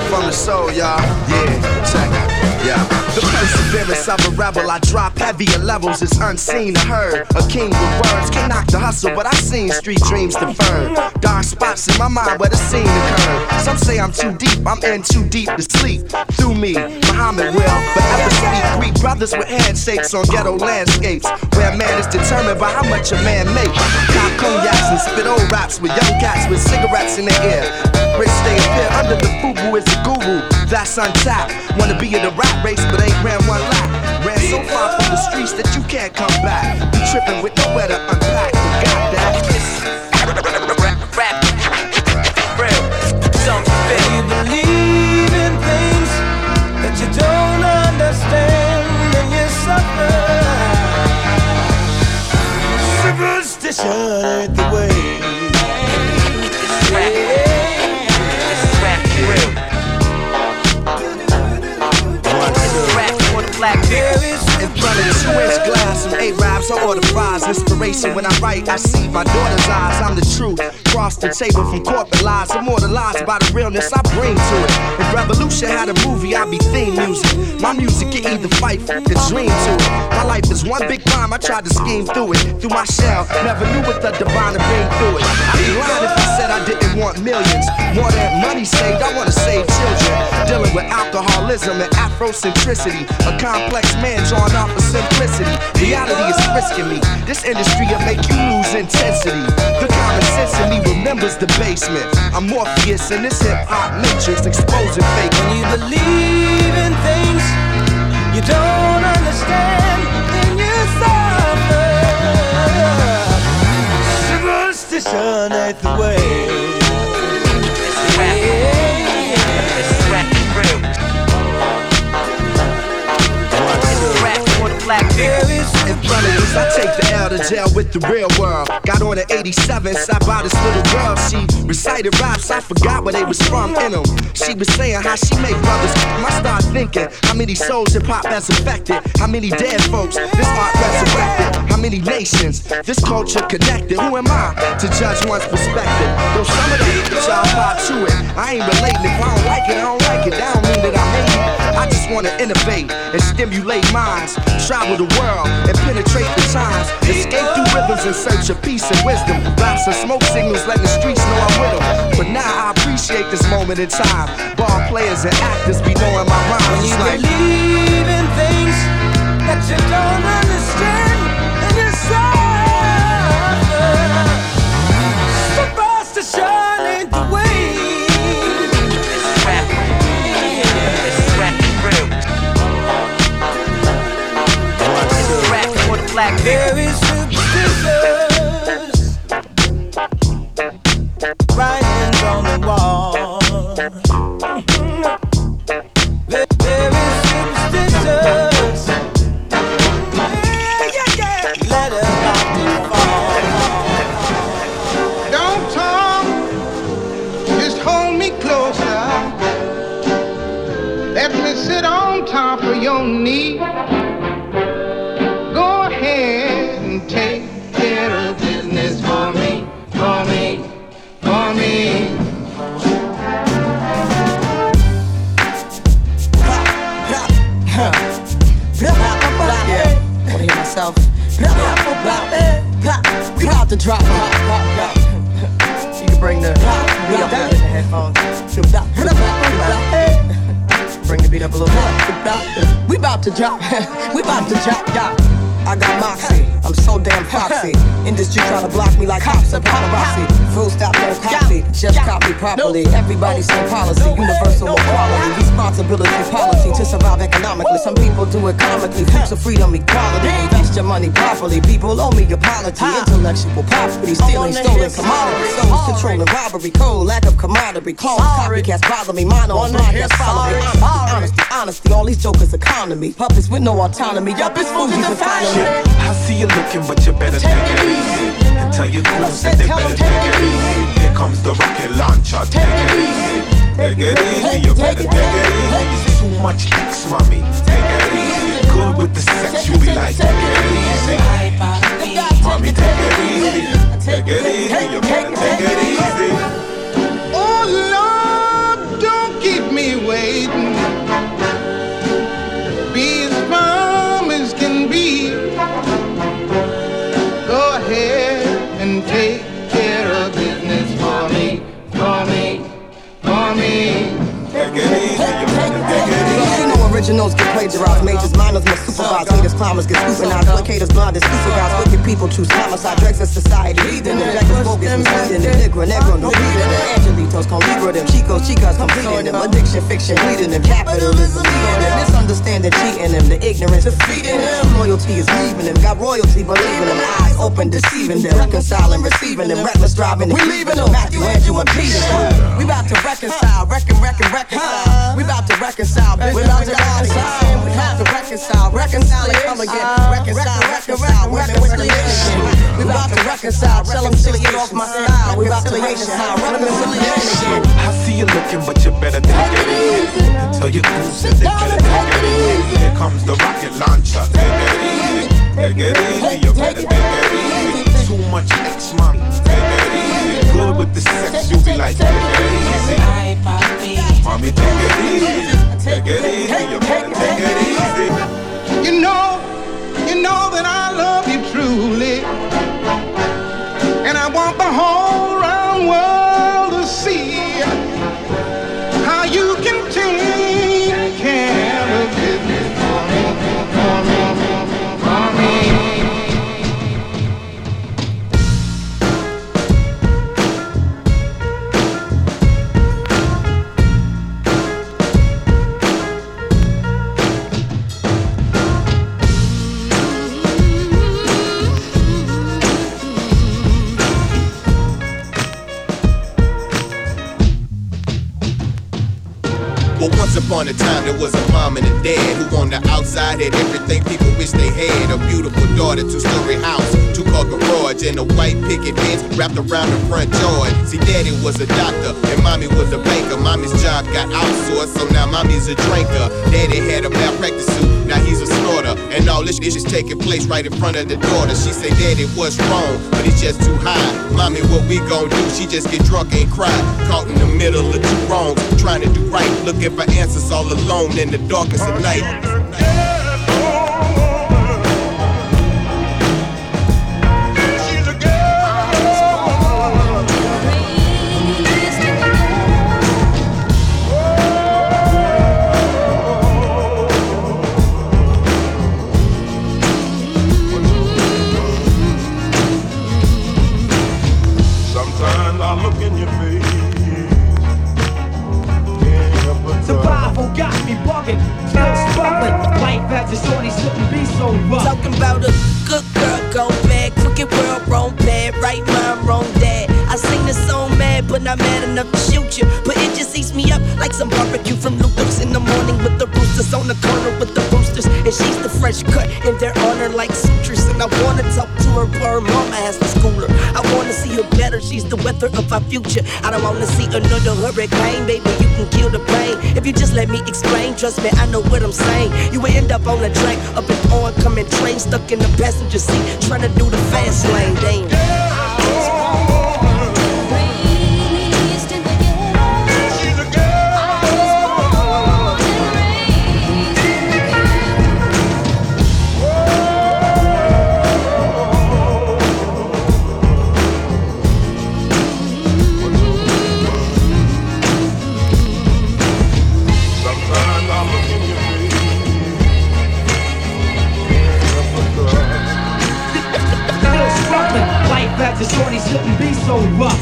from the soul, y'all. Yeah, check it. Yeah. The perseverance of a rebel, I drop heavier levels. It's unseen or heard. A king with words can knock the hustle, but I've seen street dreams deferred. Dark spots in my mind where the scene occurred. Some say I'm too deep, I'm in too deep to sleep. Through me, Muhammad will forever speak. Greek brothers with handshakes on ghetto landscapes, where man is determined by how much a man makes. Cop cognacs and spit old raps with young cats with cigarettes in their ear. Rich stay appear under the fubu is a guru. That's untapped. Wanna be in the rat race, but ain't ran one lap. Ran so far from the streets that you can't come back. Be tripping with nowhere to unpack. Forgot that. Rap, rap, real. Something. You believe in things that you don't understand and you suffer. Superstition ain't the way. black dick. In front of two inch glass some Arabs, I order fries. Inspiration when I write, I see my daughter's eyes. I'm the truth. Cross the table from corporate lies, immortalized by the realness I bring to it. If Revolution had a movie, I'd be theme music. My music can either fight for the dream to it. My life is one big crime, I tried to scheme through it. Through my shell, never knew what the divine to bring through it. I'd be lying if I said I didn't want millions. More than money saved, I wanna save children. Dealing with alcoholism and Afrocentricity. A complex man drawn off Reality is me. This industry will make you lose intensity. The common sense in me remembers the basement. I'm Morpheus in this hip hop matrix, exposing fake. When you believe in things you don't understand, then you suffer. Superstition ain't the way. Of I take the L to jail with the real world. Got on an 87, sat by this little girl. She recited raps, I forgot where they was from in them. She was saying how she make brothers. I start thinking how many souls hip hop has affected. How many dead folks this art resurrected. How many nations this culture connected. Who am I to judge one's perspective? Though some of that y'all pop to it. I ain't relating. If I don't like it, I don't like it. That don't mean that I hate it. I just wanna innovate and stimulate minds. Travel the world and penetrate the times. Escape through rhythms in search of peace and wisdom. Blast and smoke signals, letting the streets know I'm with them. But now I appreciate this moment in time. Ball players and actors be knowing my rhymes. When you like, believe in things that you don't understand, then you suffer. Supposed Superstition ain't the way. Very superstitious. Writings Drop the drop. You can bring the beat up in the headphones. Bring the beat up a little bit. We about to drop. (laughs) We about to drop. Yeah. I got moxie. I'm so damn foxy. Industry try to block me like cops and paparazzi. Full stop, no copy. Just copy properly. Everybody same policy. Universal equality. Responsibility, policy to survive economically. Some people do it comically. Of freedom, equality. Invest your money properly. People owe me apology. Intellectual property. Stealing stolen commodities. Souls controlling robbery. cold, lack of camaraderie. Clones, copycats bother me. Mine on broadcast follow me. Honesty, honesty. All these jokers economy. Puppets with no autonomy. Yup, it's Fugees and finally. I see you looking, but you better take it easy. And tell your goons that they better take it easy. Here comes the rocket launcher. Take it easy. Take it easy. You better take it easy. Too much X, mommy. Take it easy. Good with the sex, you be like, take it easy. Mommy, take it easy. Take it easy. You better take it easy. Originals get plagiarized, majors, minors must supervise, haters, climbers get scrutinized, placators, blinders, super guys, wicked people choose homicide, dregs of society, heathen, records, bogus, misleading, and nigger, negro, no reading, angelitos, con libra them, chicos, chicas, completing them, addiction, fiction, bleeding them, capitalism, leading them, misunderstanding, cheating them, the ignorance, defeating them, loyalty is leaving them, got royalty, believing them, eyes open, deceiving them, reconciling, receiving them, reckless driving, we leaving them, Matthew, Andrew, and Peter, we about to reconcile, reckon, reckon, reconcile, we about to reconcile, we about to reconcile, we about to reconcile, reconcile, and come again, reconcile, reconcile, women with religion, we about to reconcile, tell them to get off my style, we about to reconcile, reconciliation. I see you looking, but you better take it easy. And tell your goons that they better take it easy. Here comes the rocket launcher. Take it easy. Take it easy, you better take it easy. Too much X, mommy. Good with the sex, you be like, take it easy. Mommy, take it easy. Take it easy, you better take it easy. You know, you know that I love you truly. And I want the whole upon a time, there was a mom and a dad who on the outside had everything people wish they had. A beautiful daughter, two story house, two car garage, and a white picket fence wrapped around the front yard. See, daddy was a doctor, and mommy was a banker. Mommy's job got outsourced, so now mommy's a drinker. Daddy had a malpractice suit, now he's a snorter. And all this shit is taking place right in front of the daughter. She say, Daddy, what's wrong? But it's just too high. Mommy, what we gon' do? She just get drunk and cry. Caught in the middle of two wrongs, trying to do right. Looking for answers all alone in the darkest of night. Struggling. Life a shorty shouldn't be so rough. Talking about a good girl gone bad, crooked world, wrong pad, right mind, wrong. I sing this song mad, but not mad enough to shoot you. But it just eats me up like some barbecue from Luther's in the morning with the roosters on the corner with the roosters. And she's the fresh cut in their honor like sutures. And I wanna talk to her, but her mama has to school her. I wanna see her better, she's the weather of our future. I don't wanna see another hurricane, baby, you can kill the pain. If you just let me explain, trust me, I know what I'm saying. You will end up on a train, up an oncoming train, stuck in the passenger seat, trying to do the fast lane, damn. Shouldn't be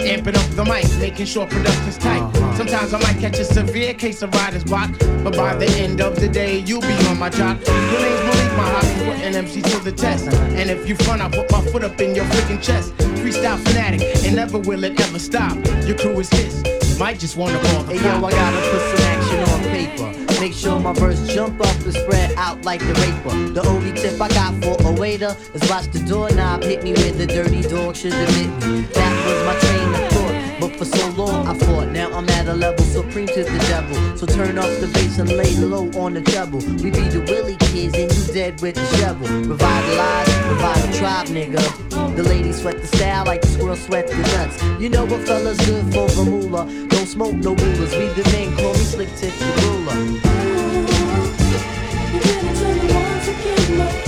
Amping up the mic, making sure production's tight. Uh-huh. Sometimes I might catch a severe case of writer's block, but by the end of the day, you'll be on my jock. Your name's Malik, my hobby, putting MC to the test. And if you front, I'll put my foot up in your freaking chest. Freestyle fanatic, and never will it ever stop. Your crew is his. You might just wanna call the Hey yo, I gotta put some action on paper. Make sure my verse jump up and spread out like the raper. The only tip I got for a waiter is watch the doorknob hit me where the dirty dog should admit me. That was my train of thought. But for so long I fought. Now I'm at a level supreme to the devil. So turn off the bass and lay low on the treble. We be the Willie kids and you dead with the shovel. Revitalize, revive the tribe, nigga. The ladies sweat the style like the squirrel sweat the nuts. You know what fella's good for the moolah. Don't smoke no rulers. We the men call me slick tip the ruler. Daddy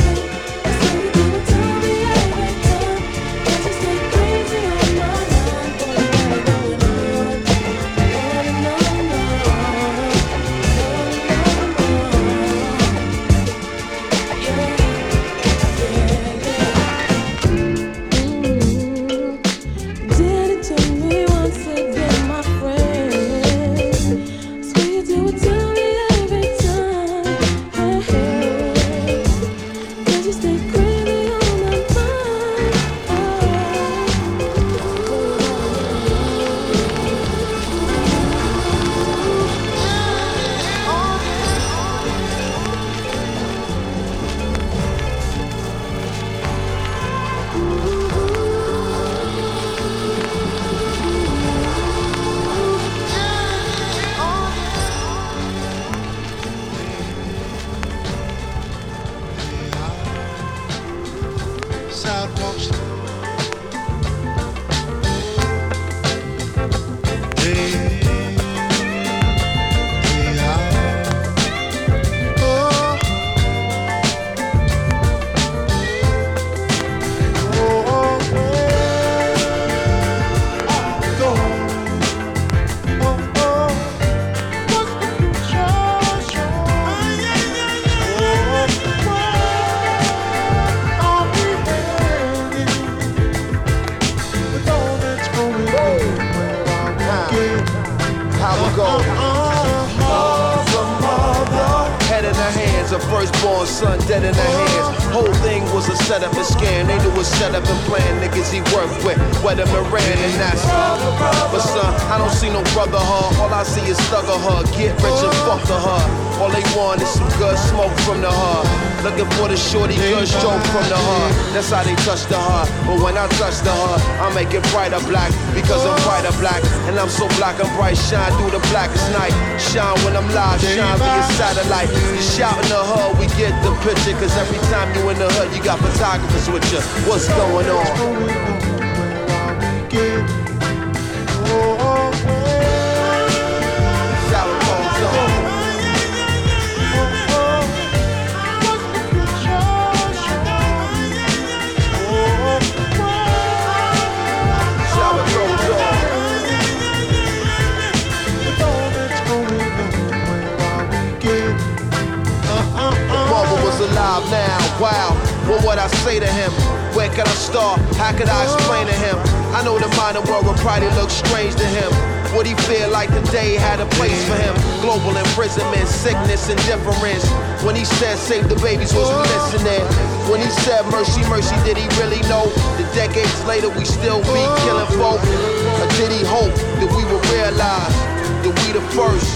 place for him. Global imprisonment, sickness, indifference. When he said save the babies, wasn't listening? When he said mercy, mercy, did he really know? The decades later, we still be killing folk. Or did he hope that we would realize that we the first?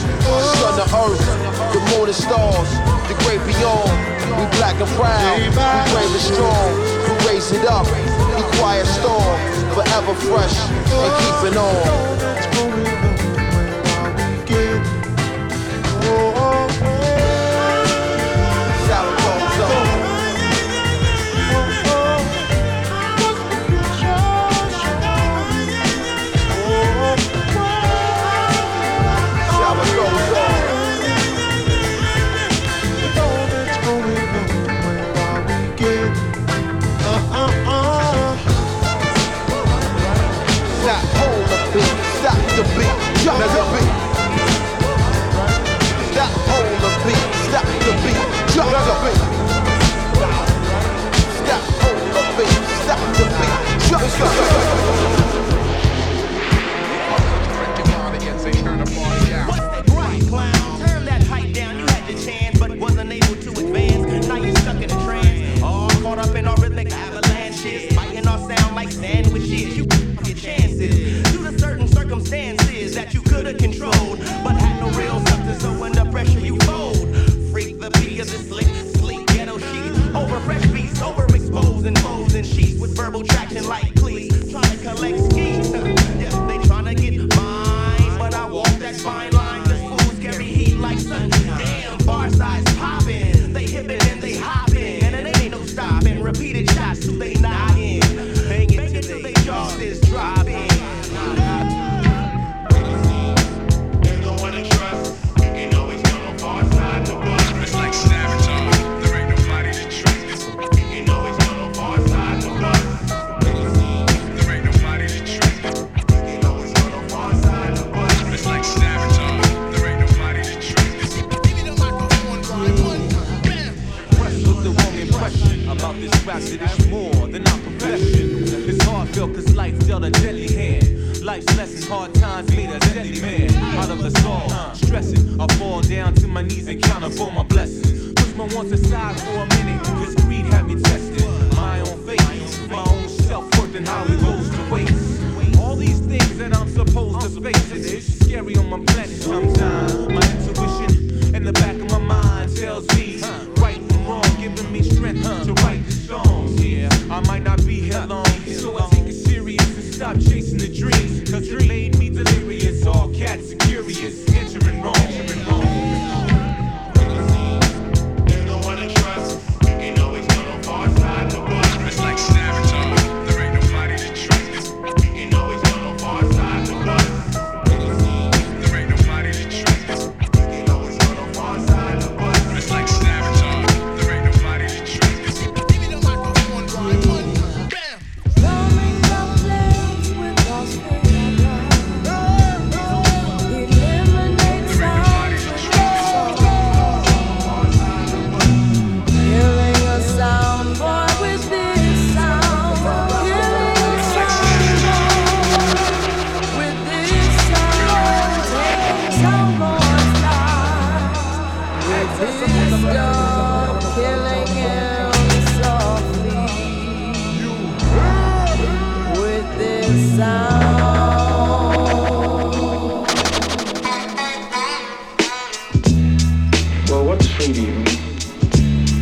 Sun of earth, the moon and stars, the great beyond. We black and proud, we brave and strong. We raise it up, We quiet storm, forever fresh and keeping on. Let's go.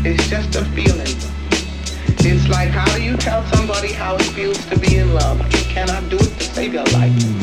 It's just a feeling. It's like, how do you tell somebody how it feels to be in love? You cannot do it to save your life.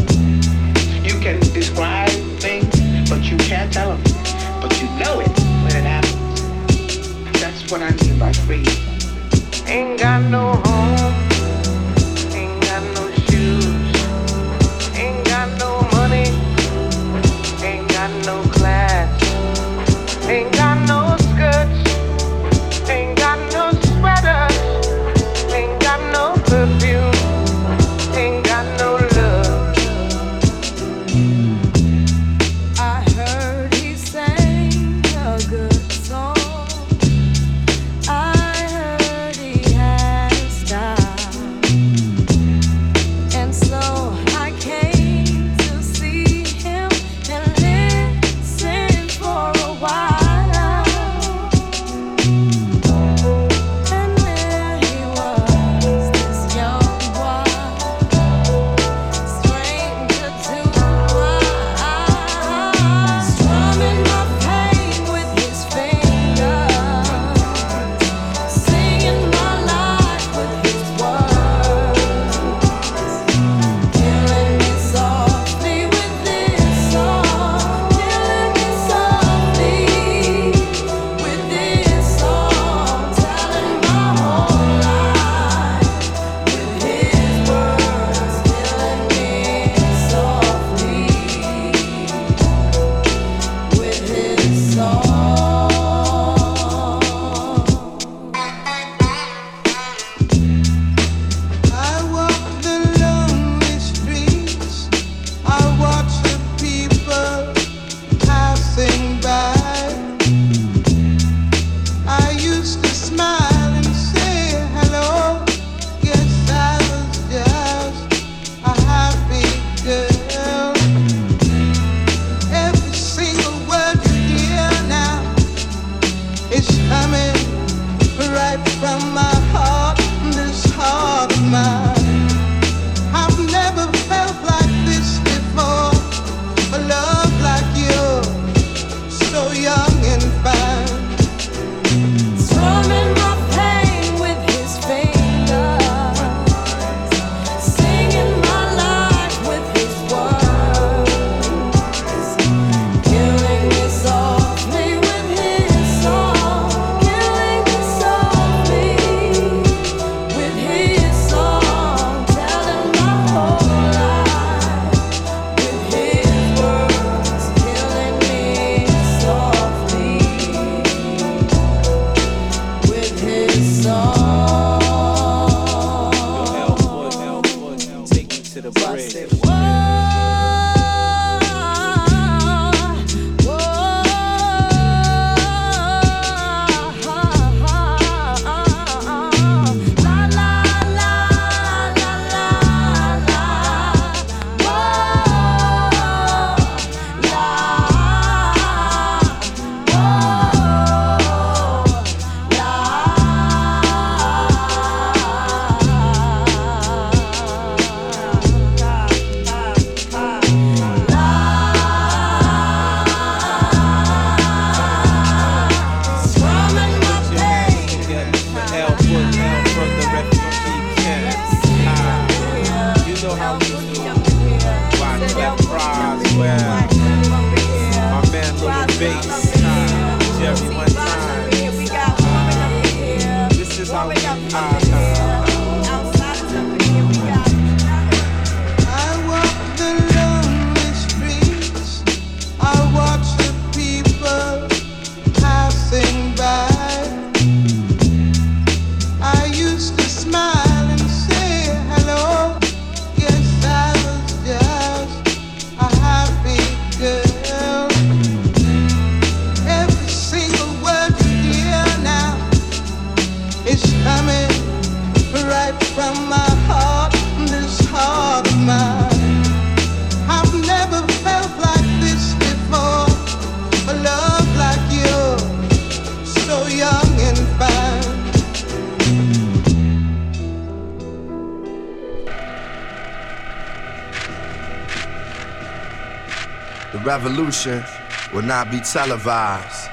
Revolution will not be televised.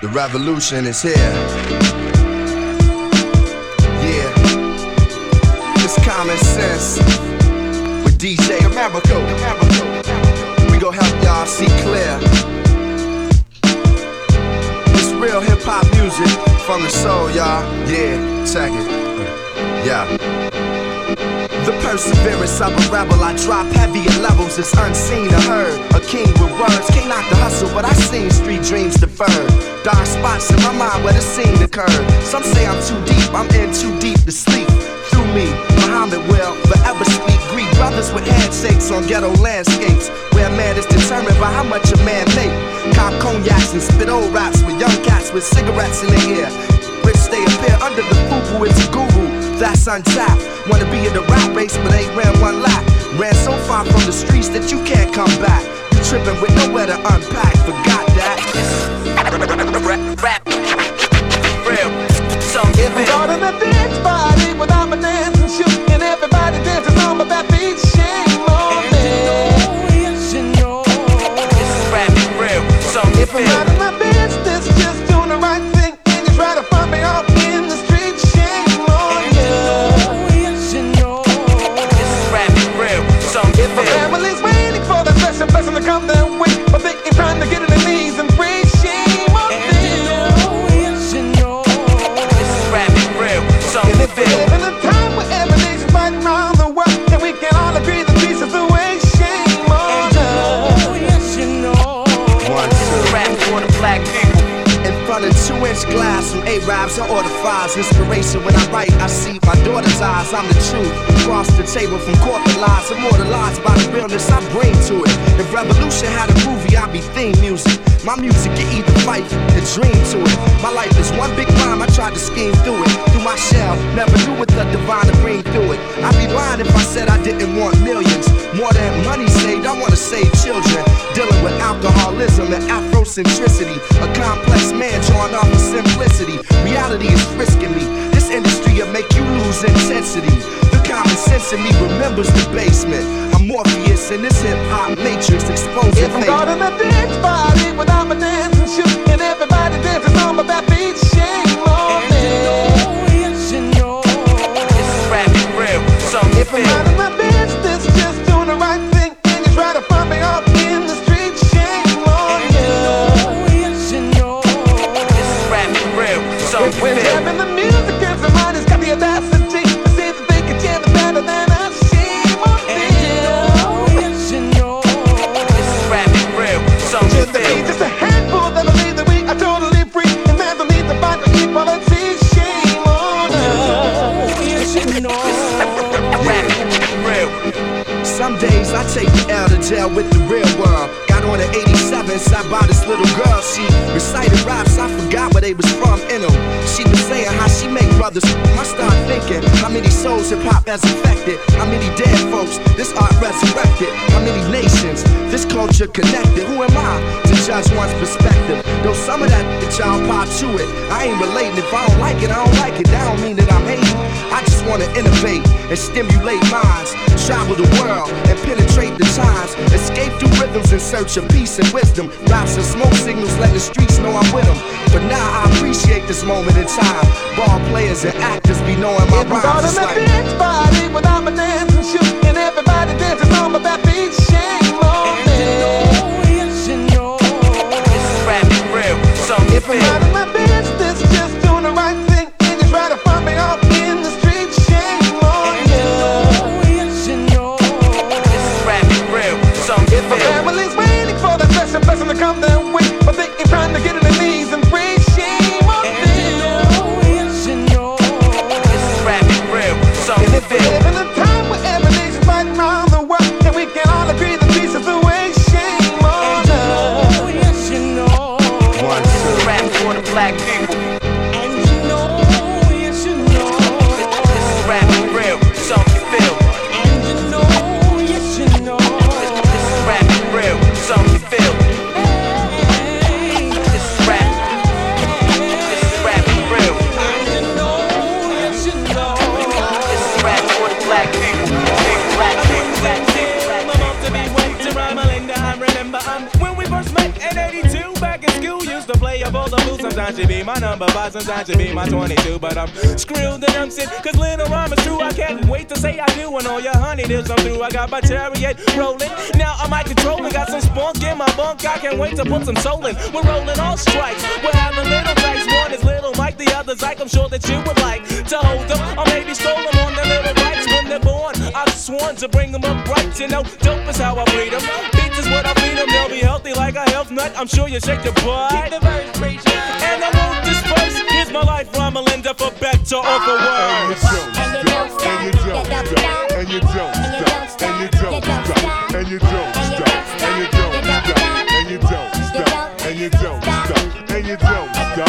The revolution is here. Yeah. It's common sense with DJ Amerigo. We gon' help y'all see clear. It's real hip hop music from the soul, y'all. Yeah, check it. Yeah. The perseverance of a rebel, I drop heavy at levels, it's unseen or heard. A king with words, can't knock the hustle, but I seen street dreams deferred. Dark spots in my mind where the scene occurred. Some say I'm too deep, I'm in too deep to sleep. Through me, Muhammad will forever speak. Greet brothers with handshakes on ghetto landscapes, where man is determined by how much a man make. Cop cognacs and spit old raps with young cats with cigarettes in their ear. Rich they appear under the fubu, it's a guru. That's untapped. Wanna be in the rap race, but ain't ran one lap. Ran so far from the streets that you can't come back. You tripping with nowhere to unpack. Forgot that. Rap, real, some If I'm starting a dance party Arabs and order fives. Inspiration when I write, I see my daughter's eyes. I'm the truth. Cross the table from corporate lies, immortalized by the realness I bring to it. If Revolution had a movie, I'd be theme music. My music can either fight and dream to it. My life is one big rhyme, I tried to scheme through it. Through my shell, never knew what the divine to bring through it. I'd be lying if I said I didn't want millions. More than money saved, I wanna save children. Dealing with alcoholism and Afrocentricity. A complex man drawn off of simplicity. Reality is frisking me. This industry will make you lose intensity. The common sense in me remembers the basement. I'm Morpheus in this hip hop matrix exposing If I'm caught in a dance party without my dancing shoes, and everybody dances on my back beat, shame I start thinking how many souls hip hop has affected. How many dead folks this art resurrected. How many nations this culture connected. Who am I to judge one's perspective? Though some of that that y'all pop to it. I ain't relating. If I don't like it, I don't like it. That don't mean that I'm hating. I just wanna innovate and stimulate minds. Travel the world and penetrate the times. Escape through rhythms in search of peace and wisdom. Raps and smoke signals let the streets know I'm with them. But now I appreciate this moment in time. Ball players and actors be knowing my rhymes. It's like, dance without my dancing sometimes she be my 22. But I'm screwed and I'm sick, cause little rhyme is true. I can't wait to say I do when all your honey deals come through. I got my chariot rolling. Now I'm might control it. Got some spunk in my bunk. I can't wait to put some soul in. We're rolling all strikes. We're having little dice. One is little Mike, the other's Ike. I'm sure that you would like to hold them. Or maybe stroll them on their little bikes when they're born. I've sworn to bring them up right. You know, dope is how I breed them. Like a health nut. I'm sure you shake your butt. Keep the verse, preacher. And I won't disperse. Here's my life, rhyme Melinda, for better or for worse. And you don't stop, and you don't stop, and you don't stop, and you don't stop, and you don't stop, and you don't stop, and you don't stop, and you don't stop, and you don't stop,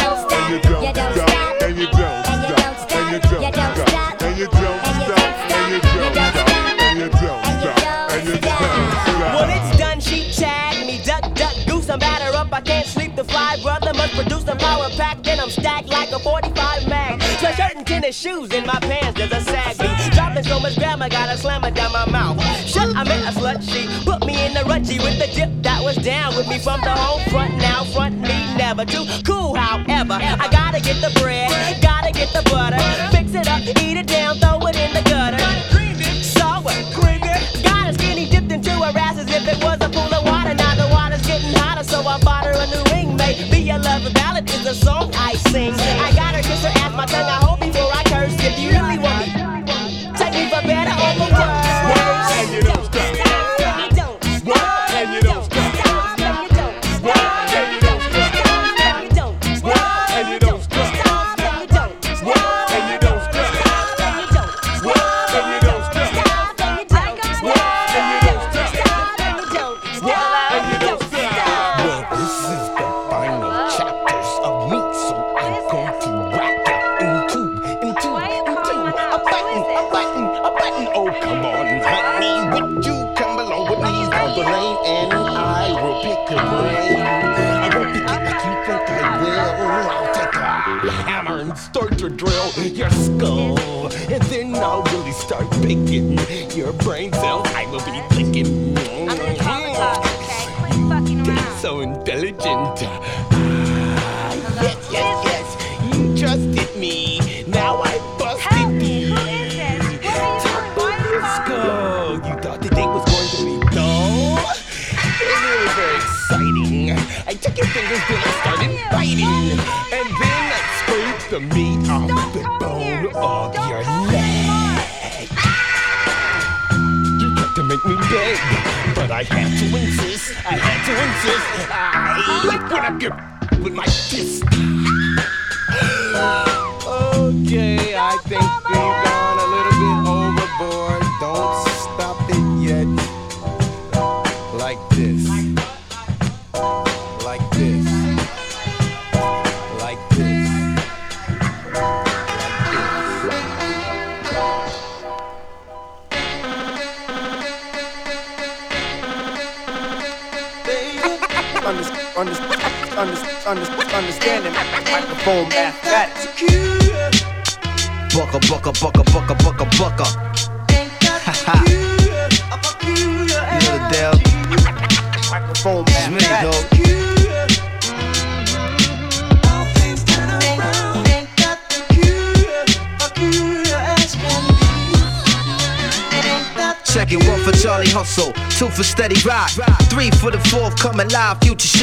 stacked like a 45 mag. Sweatshirt and tennis shoes in my pants. There's a sag me. Dropping so much grammar, gotta slam it down my mouth. Shut, I meant a slut. She put me in the rutchy with the dip that was down with me from the home front. Now front me never too cool. However, I gotta get the bread, gotta get the butter,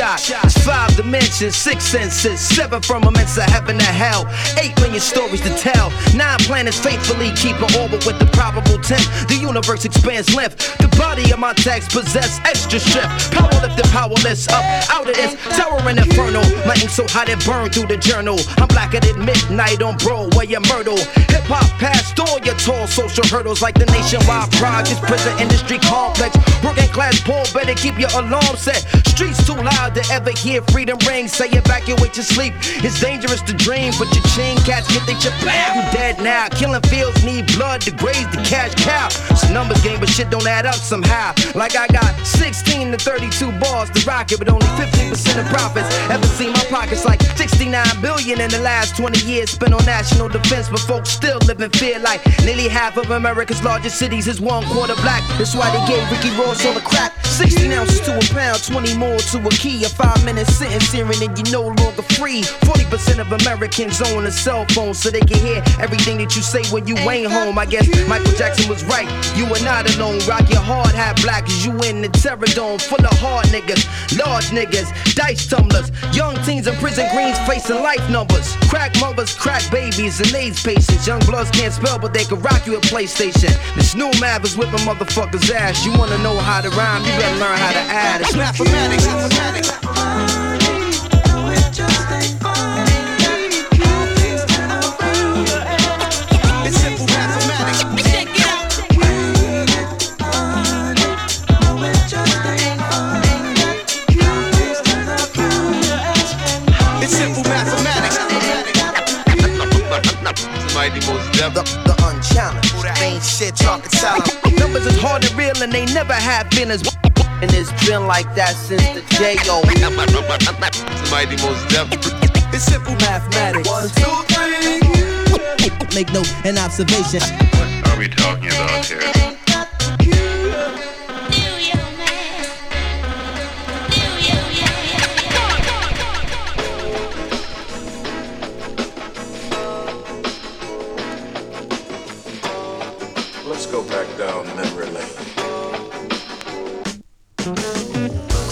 shot. It's five dimensions, six senses, seven firmaments of heaven to hell, eight million stories to tell, nine planets faithfully keep an orbit with the probable tenth. The universe expands length. The body of my text possess extra strength. Power lifted, powerless, up out of this towering inferno. My ink so hot it burned through the journal. I'm blacker than midnight on Broadway and Myrtle. Hip hop past all your tall social hurdles like the nationwide projects, prison industry complex. Working class poor, better keep your alarm set. Streets too loud to ever hear freedom ring. Say evacuate your sleep. It's dangerous to dream, but your chain cats get they chip. You dead now. Killing fields need blood to graze the cash cow. It's a numbers game, but shit don't add up somehow. Like I got 16 to 32 bars to rock it, but only 15% of profits. Ever seen my pockets like 69 billion in the last 20 years spent on national defense, but folks still live in fear like nearly half of America's largest cities is one quarter black. That's why they gave Ricky Ross all the crack. 16 ounces to a pound, 20 more to a key. A five minute sentence hearing and you're no longer free. 40% of Americans own a cell phone so they can hear everything that you say when you ain't home. I guess Michael Jackson was right. You are not alone. Rock your hard hat black as you in the terror dome. Full of hard niggas, large niggas, dice tumblers. Young teens in prison greens facing life numbers. Crack mothers, crack babies, and AIDS patients. Young bloods can't spell, but they can rock you a PlayStation. This new map is whipping motherfuckers' ass. You wanna know how to rhyme, you better learn how to add. It's mathematics. mathematics. It's simple mathematics. It's simple mathematics. Mighty Mos The, the unchallenged. Ain't shit talking silent. Numbers is hard and real and they never have feelings. And it's been like that since the day old. Mighty Mos It's simple mathematics. One, two, three. Make note and observation. What are we talking about here?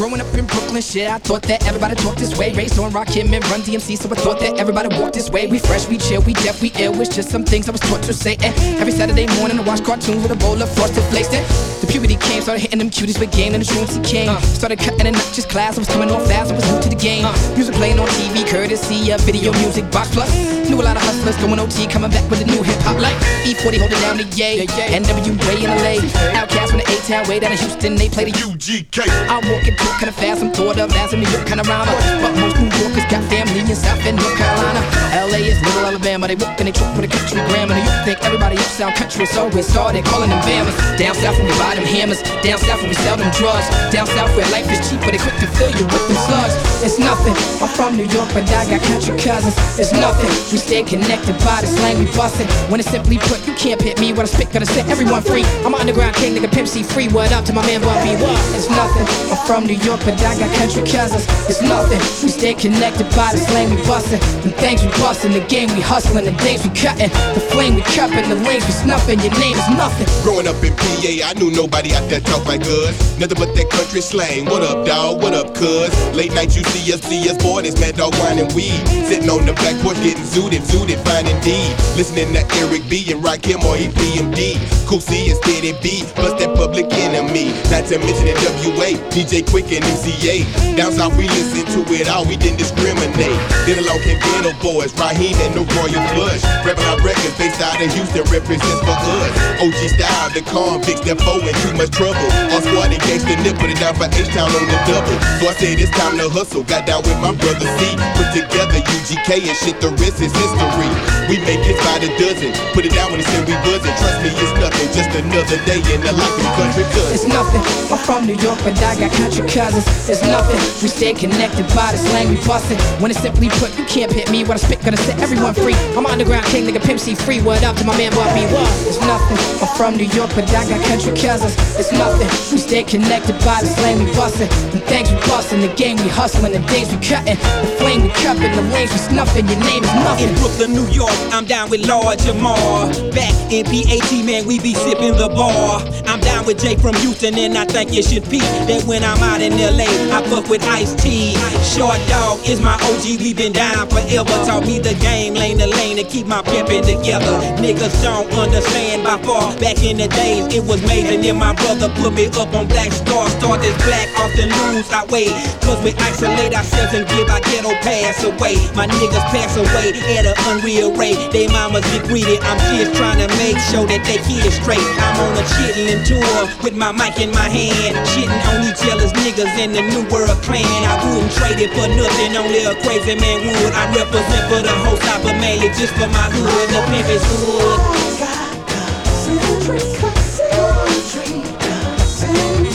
Growing up in Brooklyn, shit, I thought that everybody talked this way. Raised on Rakim and Run DMC, so I thought that everybody walked this way. We fresh, we chill, we deaf, we ill. It's just some things I was taught to say. And every Saturday morning, I watch cartoons with a bowl of frosted flakes. Then the puberty came, started hitting them cuties with game, and the shrooms he came. Uh. Started cutting and not just class, I was coming on fast, I was new to the game. Uh. Music playing on TV, courtesy of video music box plus. A lot of hustlers going OT, coming back with a new hip hop like E40 holding down the yay, NWA in LA. OutKast from the A-Town way down in Houston, they play the UGK. I walk and talk kinda fast, I'm thought of as a New York kind of rhymer. But most New Yorkers got family in South and North Carolina. LA is little Alabama, they walk and they talk with a country grammar. You think everybody else sound country, so we started calling them Bammers. Down south where we buy them hammers, down south where we sell them drugs. Down south where life is cheap, but they quick to fill you with them slugs. It's nothing, I'm from New York, but I got country cousins. It's nothing, we stay connected by the slang we bustin'. When it's simply put, you can't pit me when I spit, gonna set everyone free. I'm an underground king, nigga, Pimp C free. What up to my man Bobby? What? It's nothing, I'm from New York, but I got country cousins. It's nothing, we stay connected by the slang we bustin'. The things we bustin', the game we hustlin', the days we cuttin'. The flame we cuppin', the lanes we snuffin'. Your name is nothing. Growing up in PA, I knew nobody out there talk like us. Nothing but that country slang. What up, dawg? What up, cuz? Late night, you see us, see us, boy, this mad dog wine and weed. Sitting on the back porch, getting zooted, zooted, fine indeed. Listening to Eric B and Rakim or EPMD. Cool C and Steady B, plus that public enemy. Not to mention the WA, DJ Quik and MCA. Down south, we listen to it all, we didn't discriminate. Then along came Geto Boys, Raheem and the Royal Flush. Rapping our records based out in Houston, represents for us. OG style, the convicts, that foe in too much trouble. All squad and gangsta nip, put it down for H-Town on the double. So I said it's time to hustle, got down with my brother C. Put together UGK and shit, the rest is history. We make it by the dozen, put it down when it's in we buzzing. Trust me, it's nothing, just another day in the life of country cousin. It's nothing. I'm from New York, but I got country cousins. It's nothing. We stay connected by the slang we bustin'. When it's simply put, you can't pit me. When I spit, gonna set everyone free. I'm underground king, nigga, Pimp C free. What up to my man Bobby? What? It's nothing. I'm from New York, but I got country cousins. It's nothing. We stay connected by the slang we bustin'. The things we bustin', the game we hustlin', the days we cuttin', the flame we cuppin', the lanes we snuffin'. Your name is nothing. Brooklyn, New York, I'm down with Lord Jamar. Back in PAT, man, we be sipping the bar. I'm down with Jay from Houston, and I think you should peep that when I'm out in LA, I fuck with Ice T. Short Dog is my OG, we been down forever. Taught me the game, lane to lane, to keep my pimpin' together. Niggas don't understand by far. Back in the days, it was made, and then my brother put me up on Black Star. Start this black, often lose our way. Cause we isolate ourselves and give our ghetto pass away. My niggas pass away at an unreal rate. They mamas get greedy. I'm just trying to make sure that they hear straight. I'm on a chitlin' tour with my mic in my hand. Shitting on each other's niggas in the New World Clan. I wouldn't trade it for nothing, only a crazy man would. I represent for the whole South, but mainly just for my hood. The pimp is hood.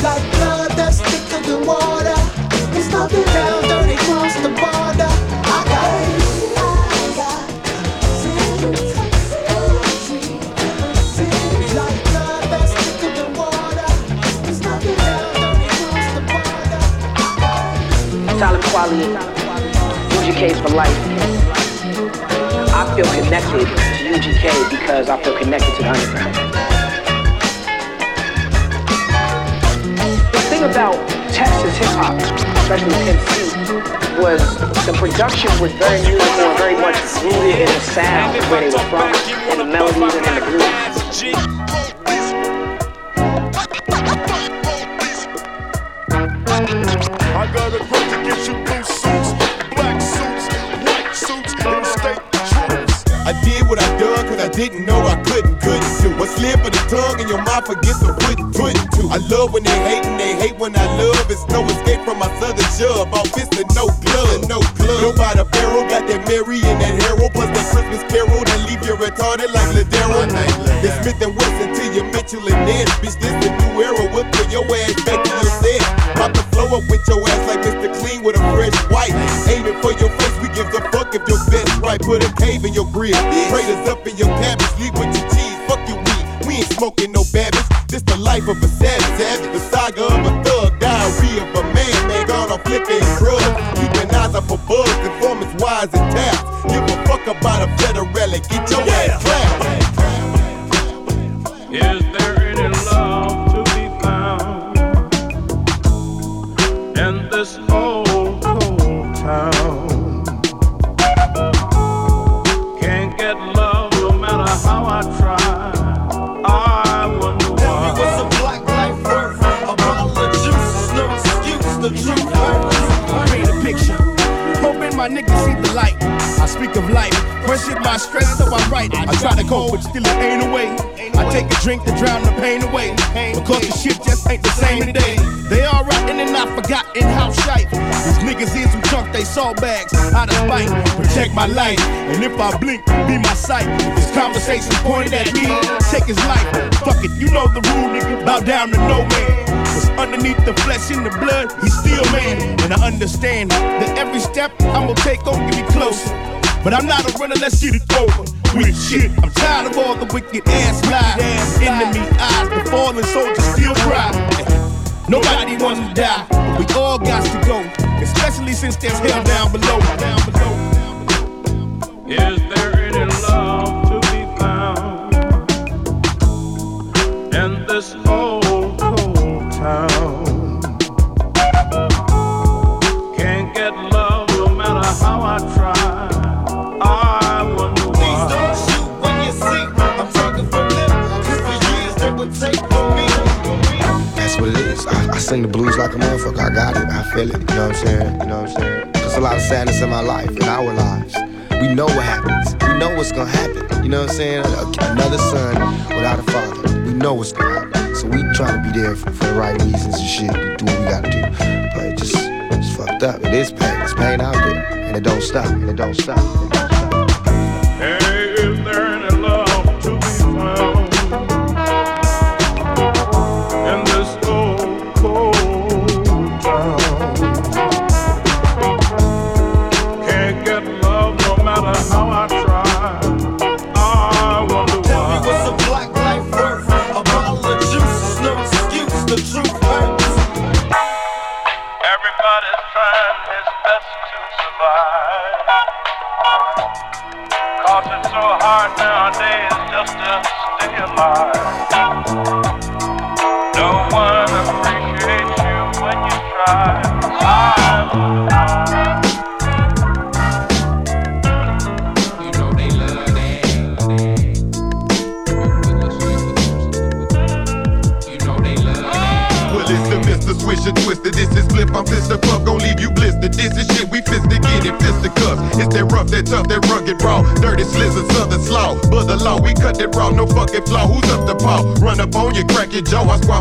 Like blood that's thicker for life. I feel connected to UGK because I feel connected to the underground. The thing about Texas hip hop, especially Tennessee, was the production was very musical and very much rooted in the sound where they were from, and the melodies and in the grooves. I got a grudge against you didn't know I couldn't, couldn't do. A slip of the tongue and your mouth forgets to put, put to. I love when they hate and they hate when I love. It's no escape from my southern shove. All fist and no glove, no glove. No by the barrel, got that Mary and that Harold. Plus that Christmas carol that leave you retarded like Ladero. The Smith and Wesson to your Mitchell and Ness. Bitch, this the new era. We'll put your ass back to your set. Up with your ass like Mr. Clean with a fresh white. Aiming for your face, we give the fuck if your best right. Put a cave in your grill. Traders up in your cabbage, leave with your cheese. Fuck your weed, we ain't smoking no babbage. This the life of a savage, savage. The saga of a thug, my stress, so I write. I try to cope, but still it ain't away. I take a drink to drown the pain away. Because the shit just ain't the same today. They all rotten and I forgot in how shite. These niggas is who chunk they saw bags out of spite. Protect my life. And if I blink, be my sight. This conversation pointed at me. Take his life. Fuck it, you know the rule, nigga. Bow down to no man. Cause underneath the flesh and the blood, he's still man. And I understand that every step I'm gonna take gon' get me closer. But I'm not a runner, let's get it over. With shit, I'm tired of all the wicked ass lies. Enemy eyes, the fallen soldiers still cry. Nobody wants to die, but we all got to go. Especially since there's hell down below. Down below. Is there sadness in my life, in our lives. We know what happens. We know what's gonna happen. You know what I'm saying? Another son without a father. We know what's gonna happen. So we trying to be there for, for the right reasons and shit. To do what we gotta do. But it just, it's fucked up. It is pain. It's pain out there, and it don't stop. And. It don't stop.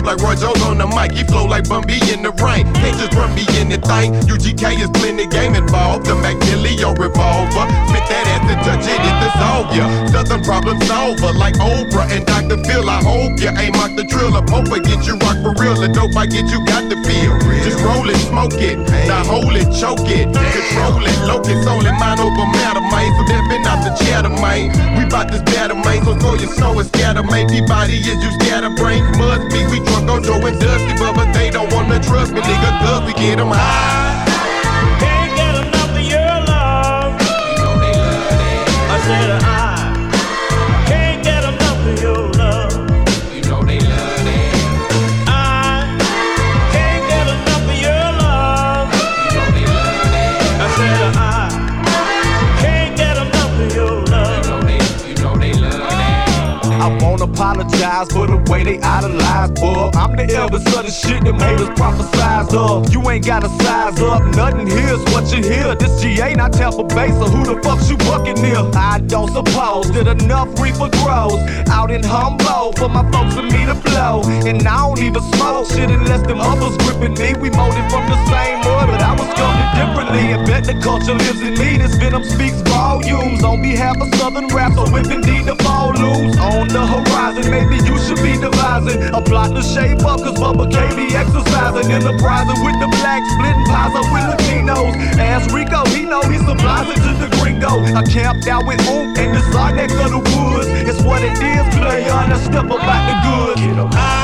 Like Roy Jones mic. He flow like Bumby in the rain. Can't just run me anything. UGK is plenty game involved. The McNilly revolver. Spit that ass and touch it, it dissolve ya. Southern problem solver like Oprah and Dr. Phil. I hope ya ain't mock the drill. Up hope I get you rock for real. The dope I get you got to feel. Just roll it, smoke it. Now hold it, choke it. Control it, locus only mind over matter, man. So that been out the chatter, man. We bout this battle, man. So throw your soul and scatter, man. Peabody is you scatter brain. Must be we drunk on Joe and Dusty, favor, but they don't wanna trust me. Nigga, does we get them high. Can't get enough of your love. You know they love. I said I can't get enough of your love. You know they love. I can't get enough of your love. You know they love. I said I. I won't apologize for the way they idolize, boy the elders of the shit them haters prophesize of. You ain't gotta size up, nothing here's what you hear. This GA not Tampa Bay, so who the fuck you bucking near? I don't suppose that enough reaper grows out in Humboldt for my folks and me to blow. And I don't even smoke shit unless them others gripping me. We molded from the same mud, but I was sculpted differently. And bet the culture lives in me. This venom speaks volumes on behalf of Southern rap, so if indeed the news on the horizon. Maybe you should be devising a plot to shape up, cause Bubba K be exercising, enterprising with the black, splitting pies up with Latinos. Ask Rico, he know he supplies it to the gringo. I camped out with Oom and the next of the woods. It's what it is, player, and a step about the goods.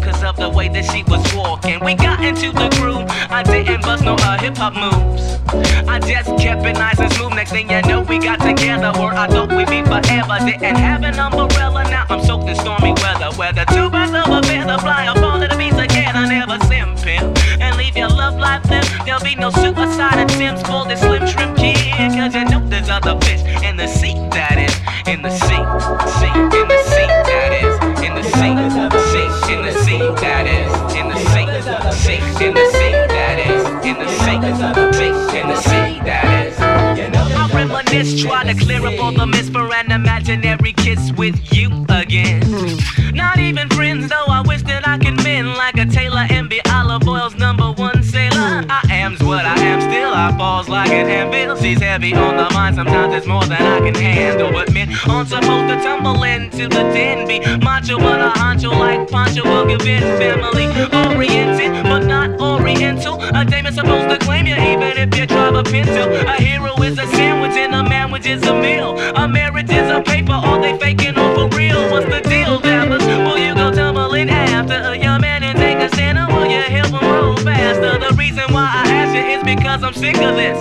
cause of the way that she was walking. We got into the groove, I didn't bust no uh, hip hop moves. I just kept it nice and smooth. Next thing you know, we got together, or I thought we'd be forever. Didn't have an umbrella, now I'm soaked in stormy weather. Whether two birds of a feather fly or fall to the beach again, I never sim. And leave your love life there. There'll be no suicide attempts for this slim shrimp kid, cause you know there's other fish in the sea that is in the sea. In the sea. That is, in the sea. Sea. In the sea. That is. I reminisce, try to clear up all the myths for an imaginary kiss with you again. I falls like an anvil. She's heavy on the mind, sometimes it's more than I can handle. But men aren't supposed to tumble into the den, be macho but a honcho like Pancho will give in family oriented, but not oriental. A dame is supposed to claim you even if you drive a pencil. A hero is a sandwich and a manwich is a meal. A marriage is a paper, are they faking or for real? What's the because I'm sick of this.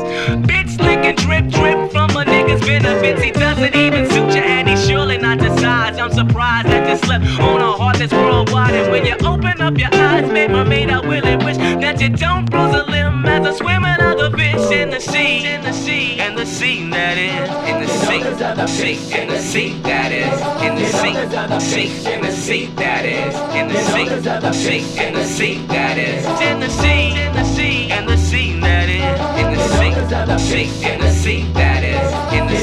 Bitch licking drip drip from a nigga's benefits. He doesn't even suit you and he surely not the size. I'm surprised that you slept on a heart that's worldwide. And when you open up your eyes, babe, mermaid, I really wish that you don't bruise a limb as a swimming other fish in the sea, in the sea, in the sea that is, in the sea, in the sea that is, in the sea, sea, in the sea that is, in the sea, sea, in the sea that is, in the sea, in the sea, in the sea sea, in the sea that is, in the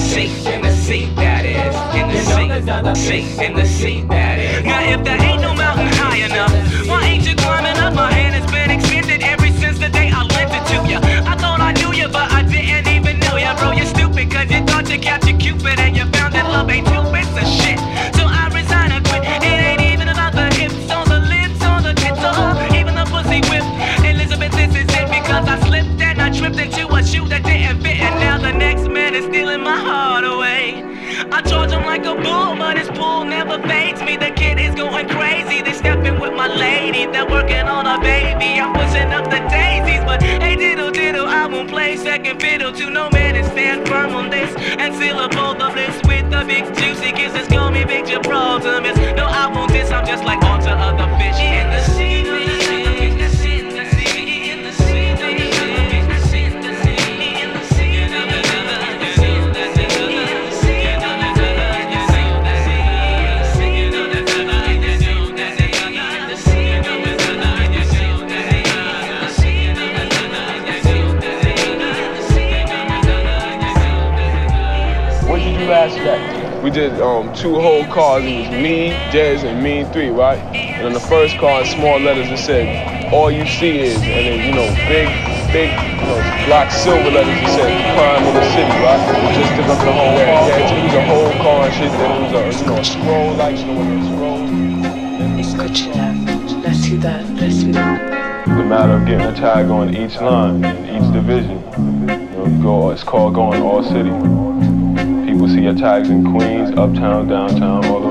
sea, sea, in the sea that is, in the sea, sea, in the sea that is. Now if there ain't no mountain high enough, why ain't you climbing up? My hand has been extended ever since the day I lent it to you. I thought I knew you, but I didn't even know you, bro. You're stupid, cause you thought you captured Cupid and you found that love ain't two tripped into a shoe that didn't fit, and now the next man is stealing my heart away. I charge him like a bull, but his pull never fades me. The kid is going crazy. They stepping with my lady, they're working on a baby. I'm pushing up the daisies, but hey diddle diddle, I won't play second fiddle to no man and stand firm on this and seal up all the bliss with the big juicy kisses. Call me Big Gibraltar, No, I won't diss. I'm just like onto other fish in We did um, two whole cars. It was me, Dez, and Mean Three, right? And on the first car, in small letters, it said, "All you see is," and then you know, big, big, you know, black silver letters. It said, "Crime in the city," right? We just took up the whole car. Yeah, it was a whole car and shit. Then it was a, you know, a scroll, like you know, what a scroll. Escúchela, la ciudad, la ciudad. the matter of getting a tag on each line in each division. You know, go, it's called going all city. People see your tags in Queens, uptown, downtown, all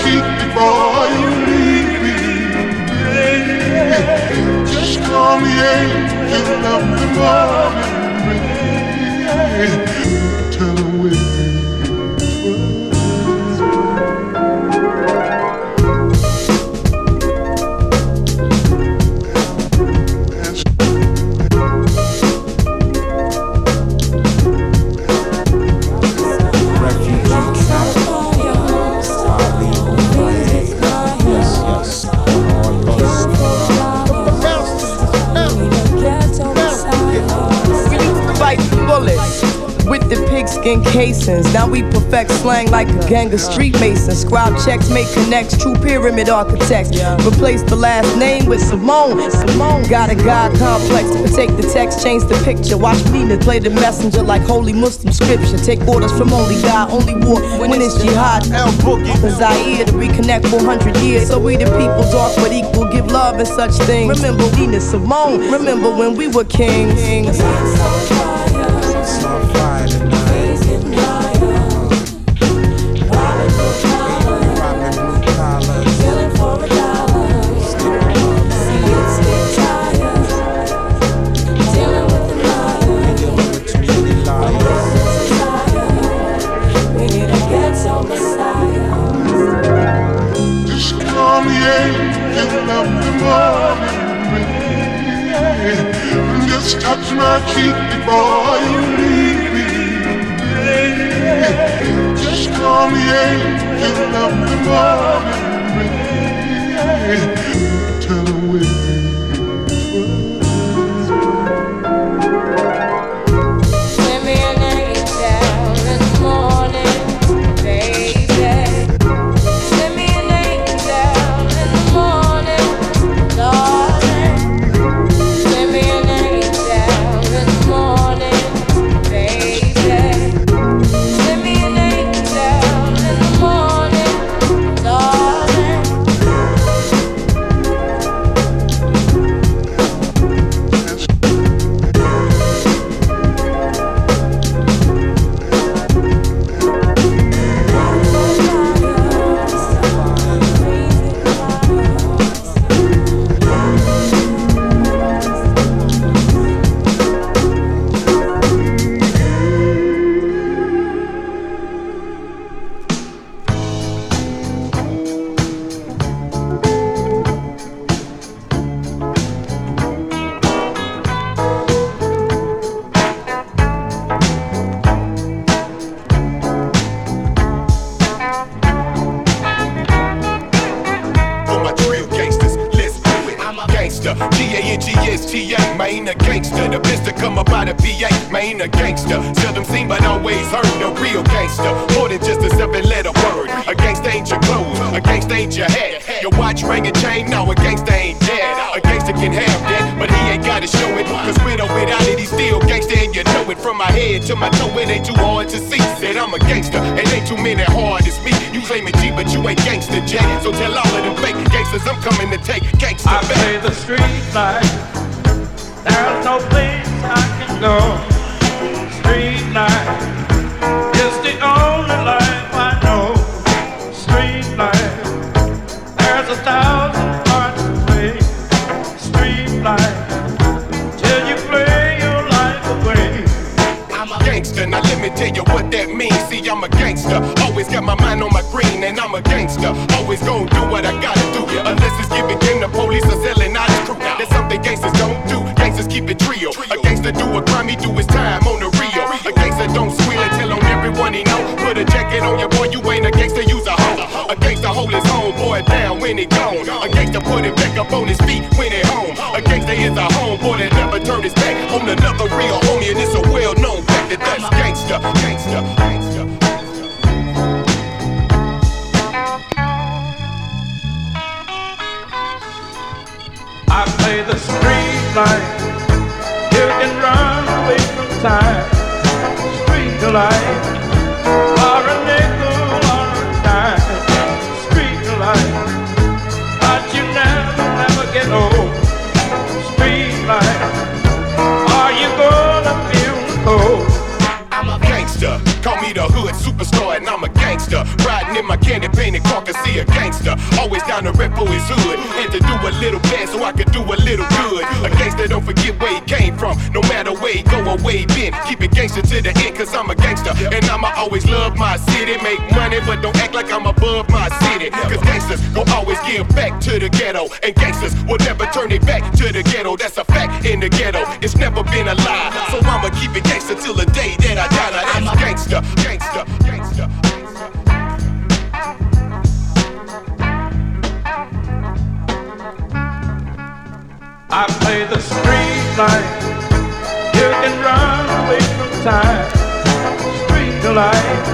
cheek before you leave me. Just call me angel of the morning. Casings. Now we perfect slang like a gang of street masons. Scribe checks, make connects, true pyramid architects. Replace the last name with Simone. Simone got a God complex. But take the text, change the picture. Watch Nina play the messenger like holy Muslim scripture. Take orders from only God, only war when it's jihad. Zaire to reconnect 400 years. So we the people dark but equal, give love and such things. Remember Nina Simone. Remember when we were kings. Ain't J. So tell all of them fake gangsters I'm coming to take gangster I back. play the street life. There's no place I can go. Street life is the only life I know. Street life. There's a thousand parts to play. Street life. Till you play your life away. I'm a gangster, now let me tell you what that means. See, I'm a gangster, always got my mind on my always gonna do what I gotta do. Unless it's giving game to police or selling out his crew. That's something gangsters don't do. Gangsters keep it trio. A gangster do a crime, he do his time on the Rio. A gangster don't squeal and tell on everyone he know. Put a jacket on your boy, you ain't a gangster, you's a hoe. A gangster hold his homeboy down when he gone. A gangster put him back up on his feet when he home. A gangster is a homeboy that never turned his back on another real homie, and it's a well-known fact that that's gangster, gangster, the street life. You can run away from time. Street life. For a nickel or a dime. Street. But you never, never get old. Street. Are you gonna feel cold? I'm a gangster. Call me the hood superstar, and I'm a gangster. Riding in my candy painted car, can see a gangster. Always down to rep for his hood. Had to do a little bad so I could do a little good. A gangster don't forget where he came from. No matter where he go or where he been. Keep it gangster to the end, cause I'm a gangster. And I'ma always love my city. Make money, but don't act like I'm above my city. Cause gangsters gon' always give back to the ghetto. And gangsters will never turn it back to the ghetto. That's a fact in the ghetto. It's never been a lie. So I'ma keep it gangster till the day that I die. That's gangster, gangster, gangster. I play the street life. You can run away from time. Street light,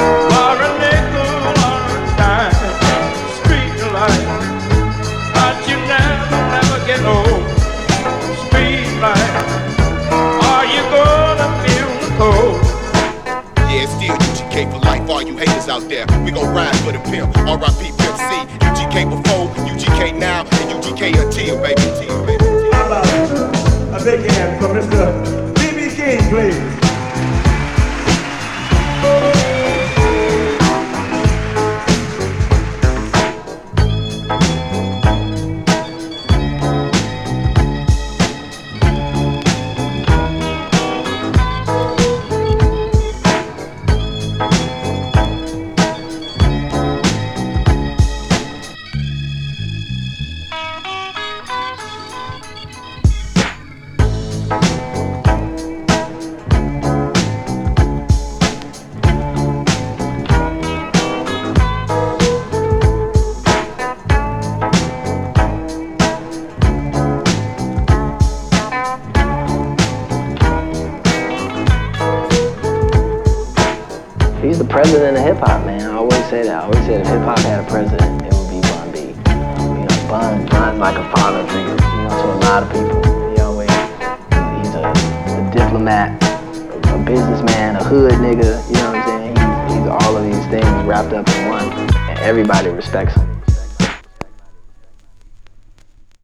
for a nickel or a dime. Street light, but you never, never get old. Street light, are you gonna feel the cold? Yeah, still UGK for life. All you haters out there, we gon' ride for the pimp. R.I.P. Pimp C. UGK before, UGK now, and UGK. Until, baby. Big hand for Mr. B.B. King, please?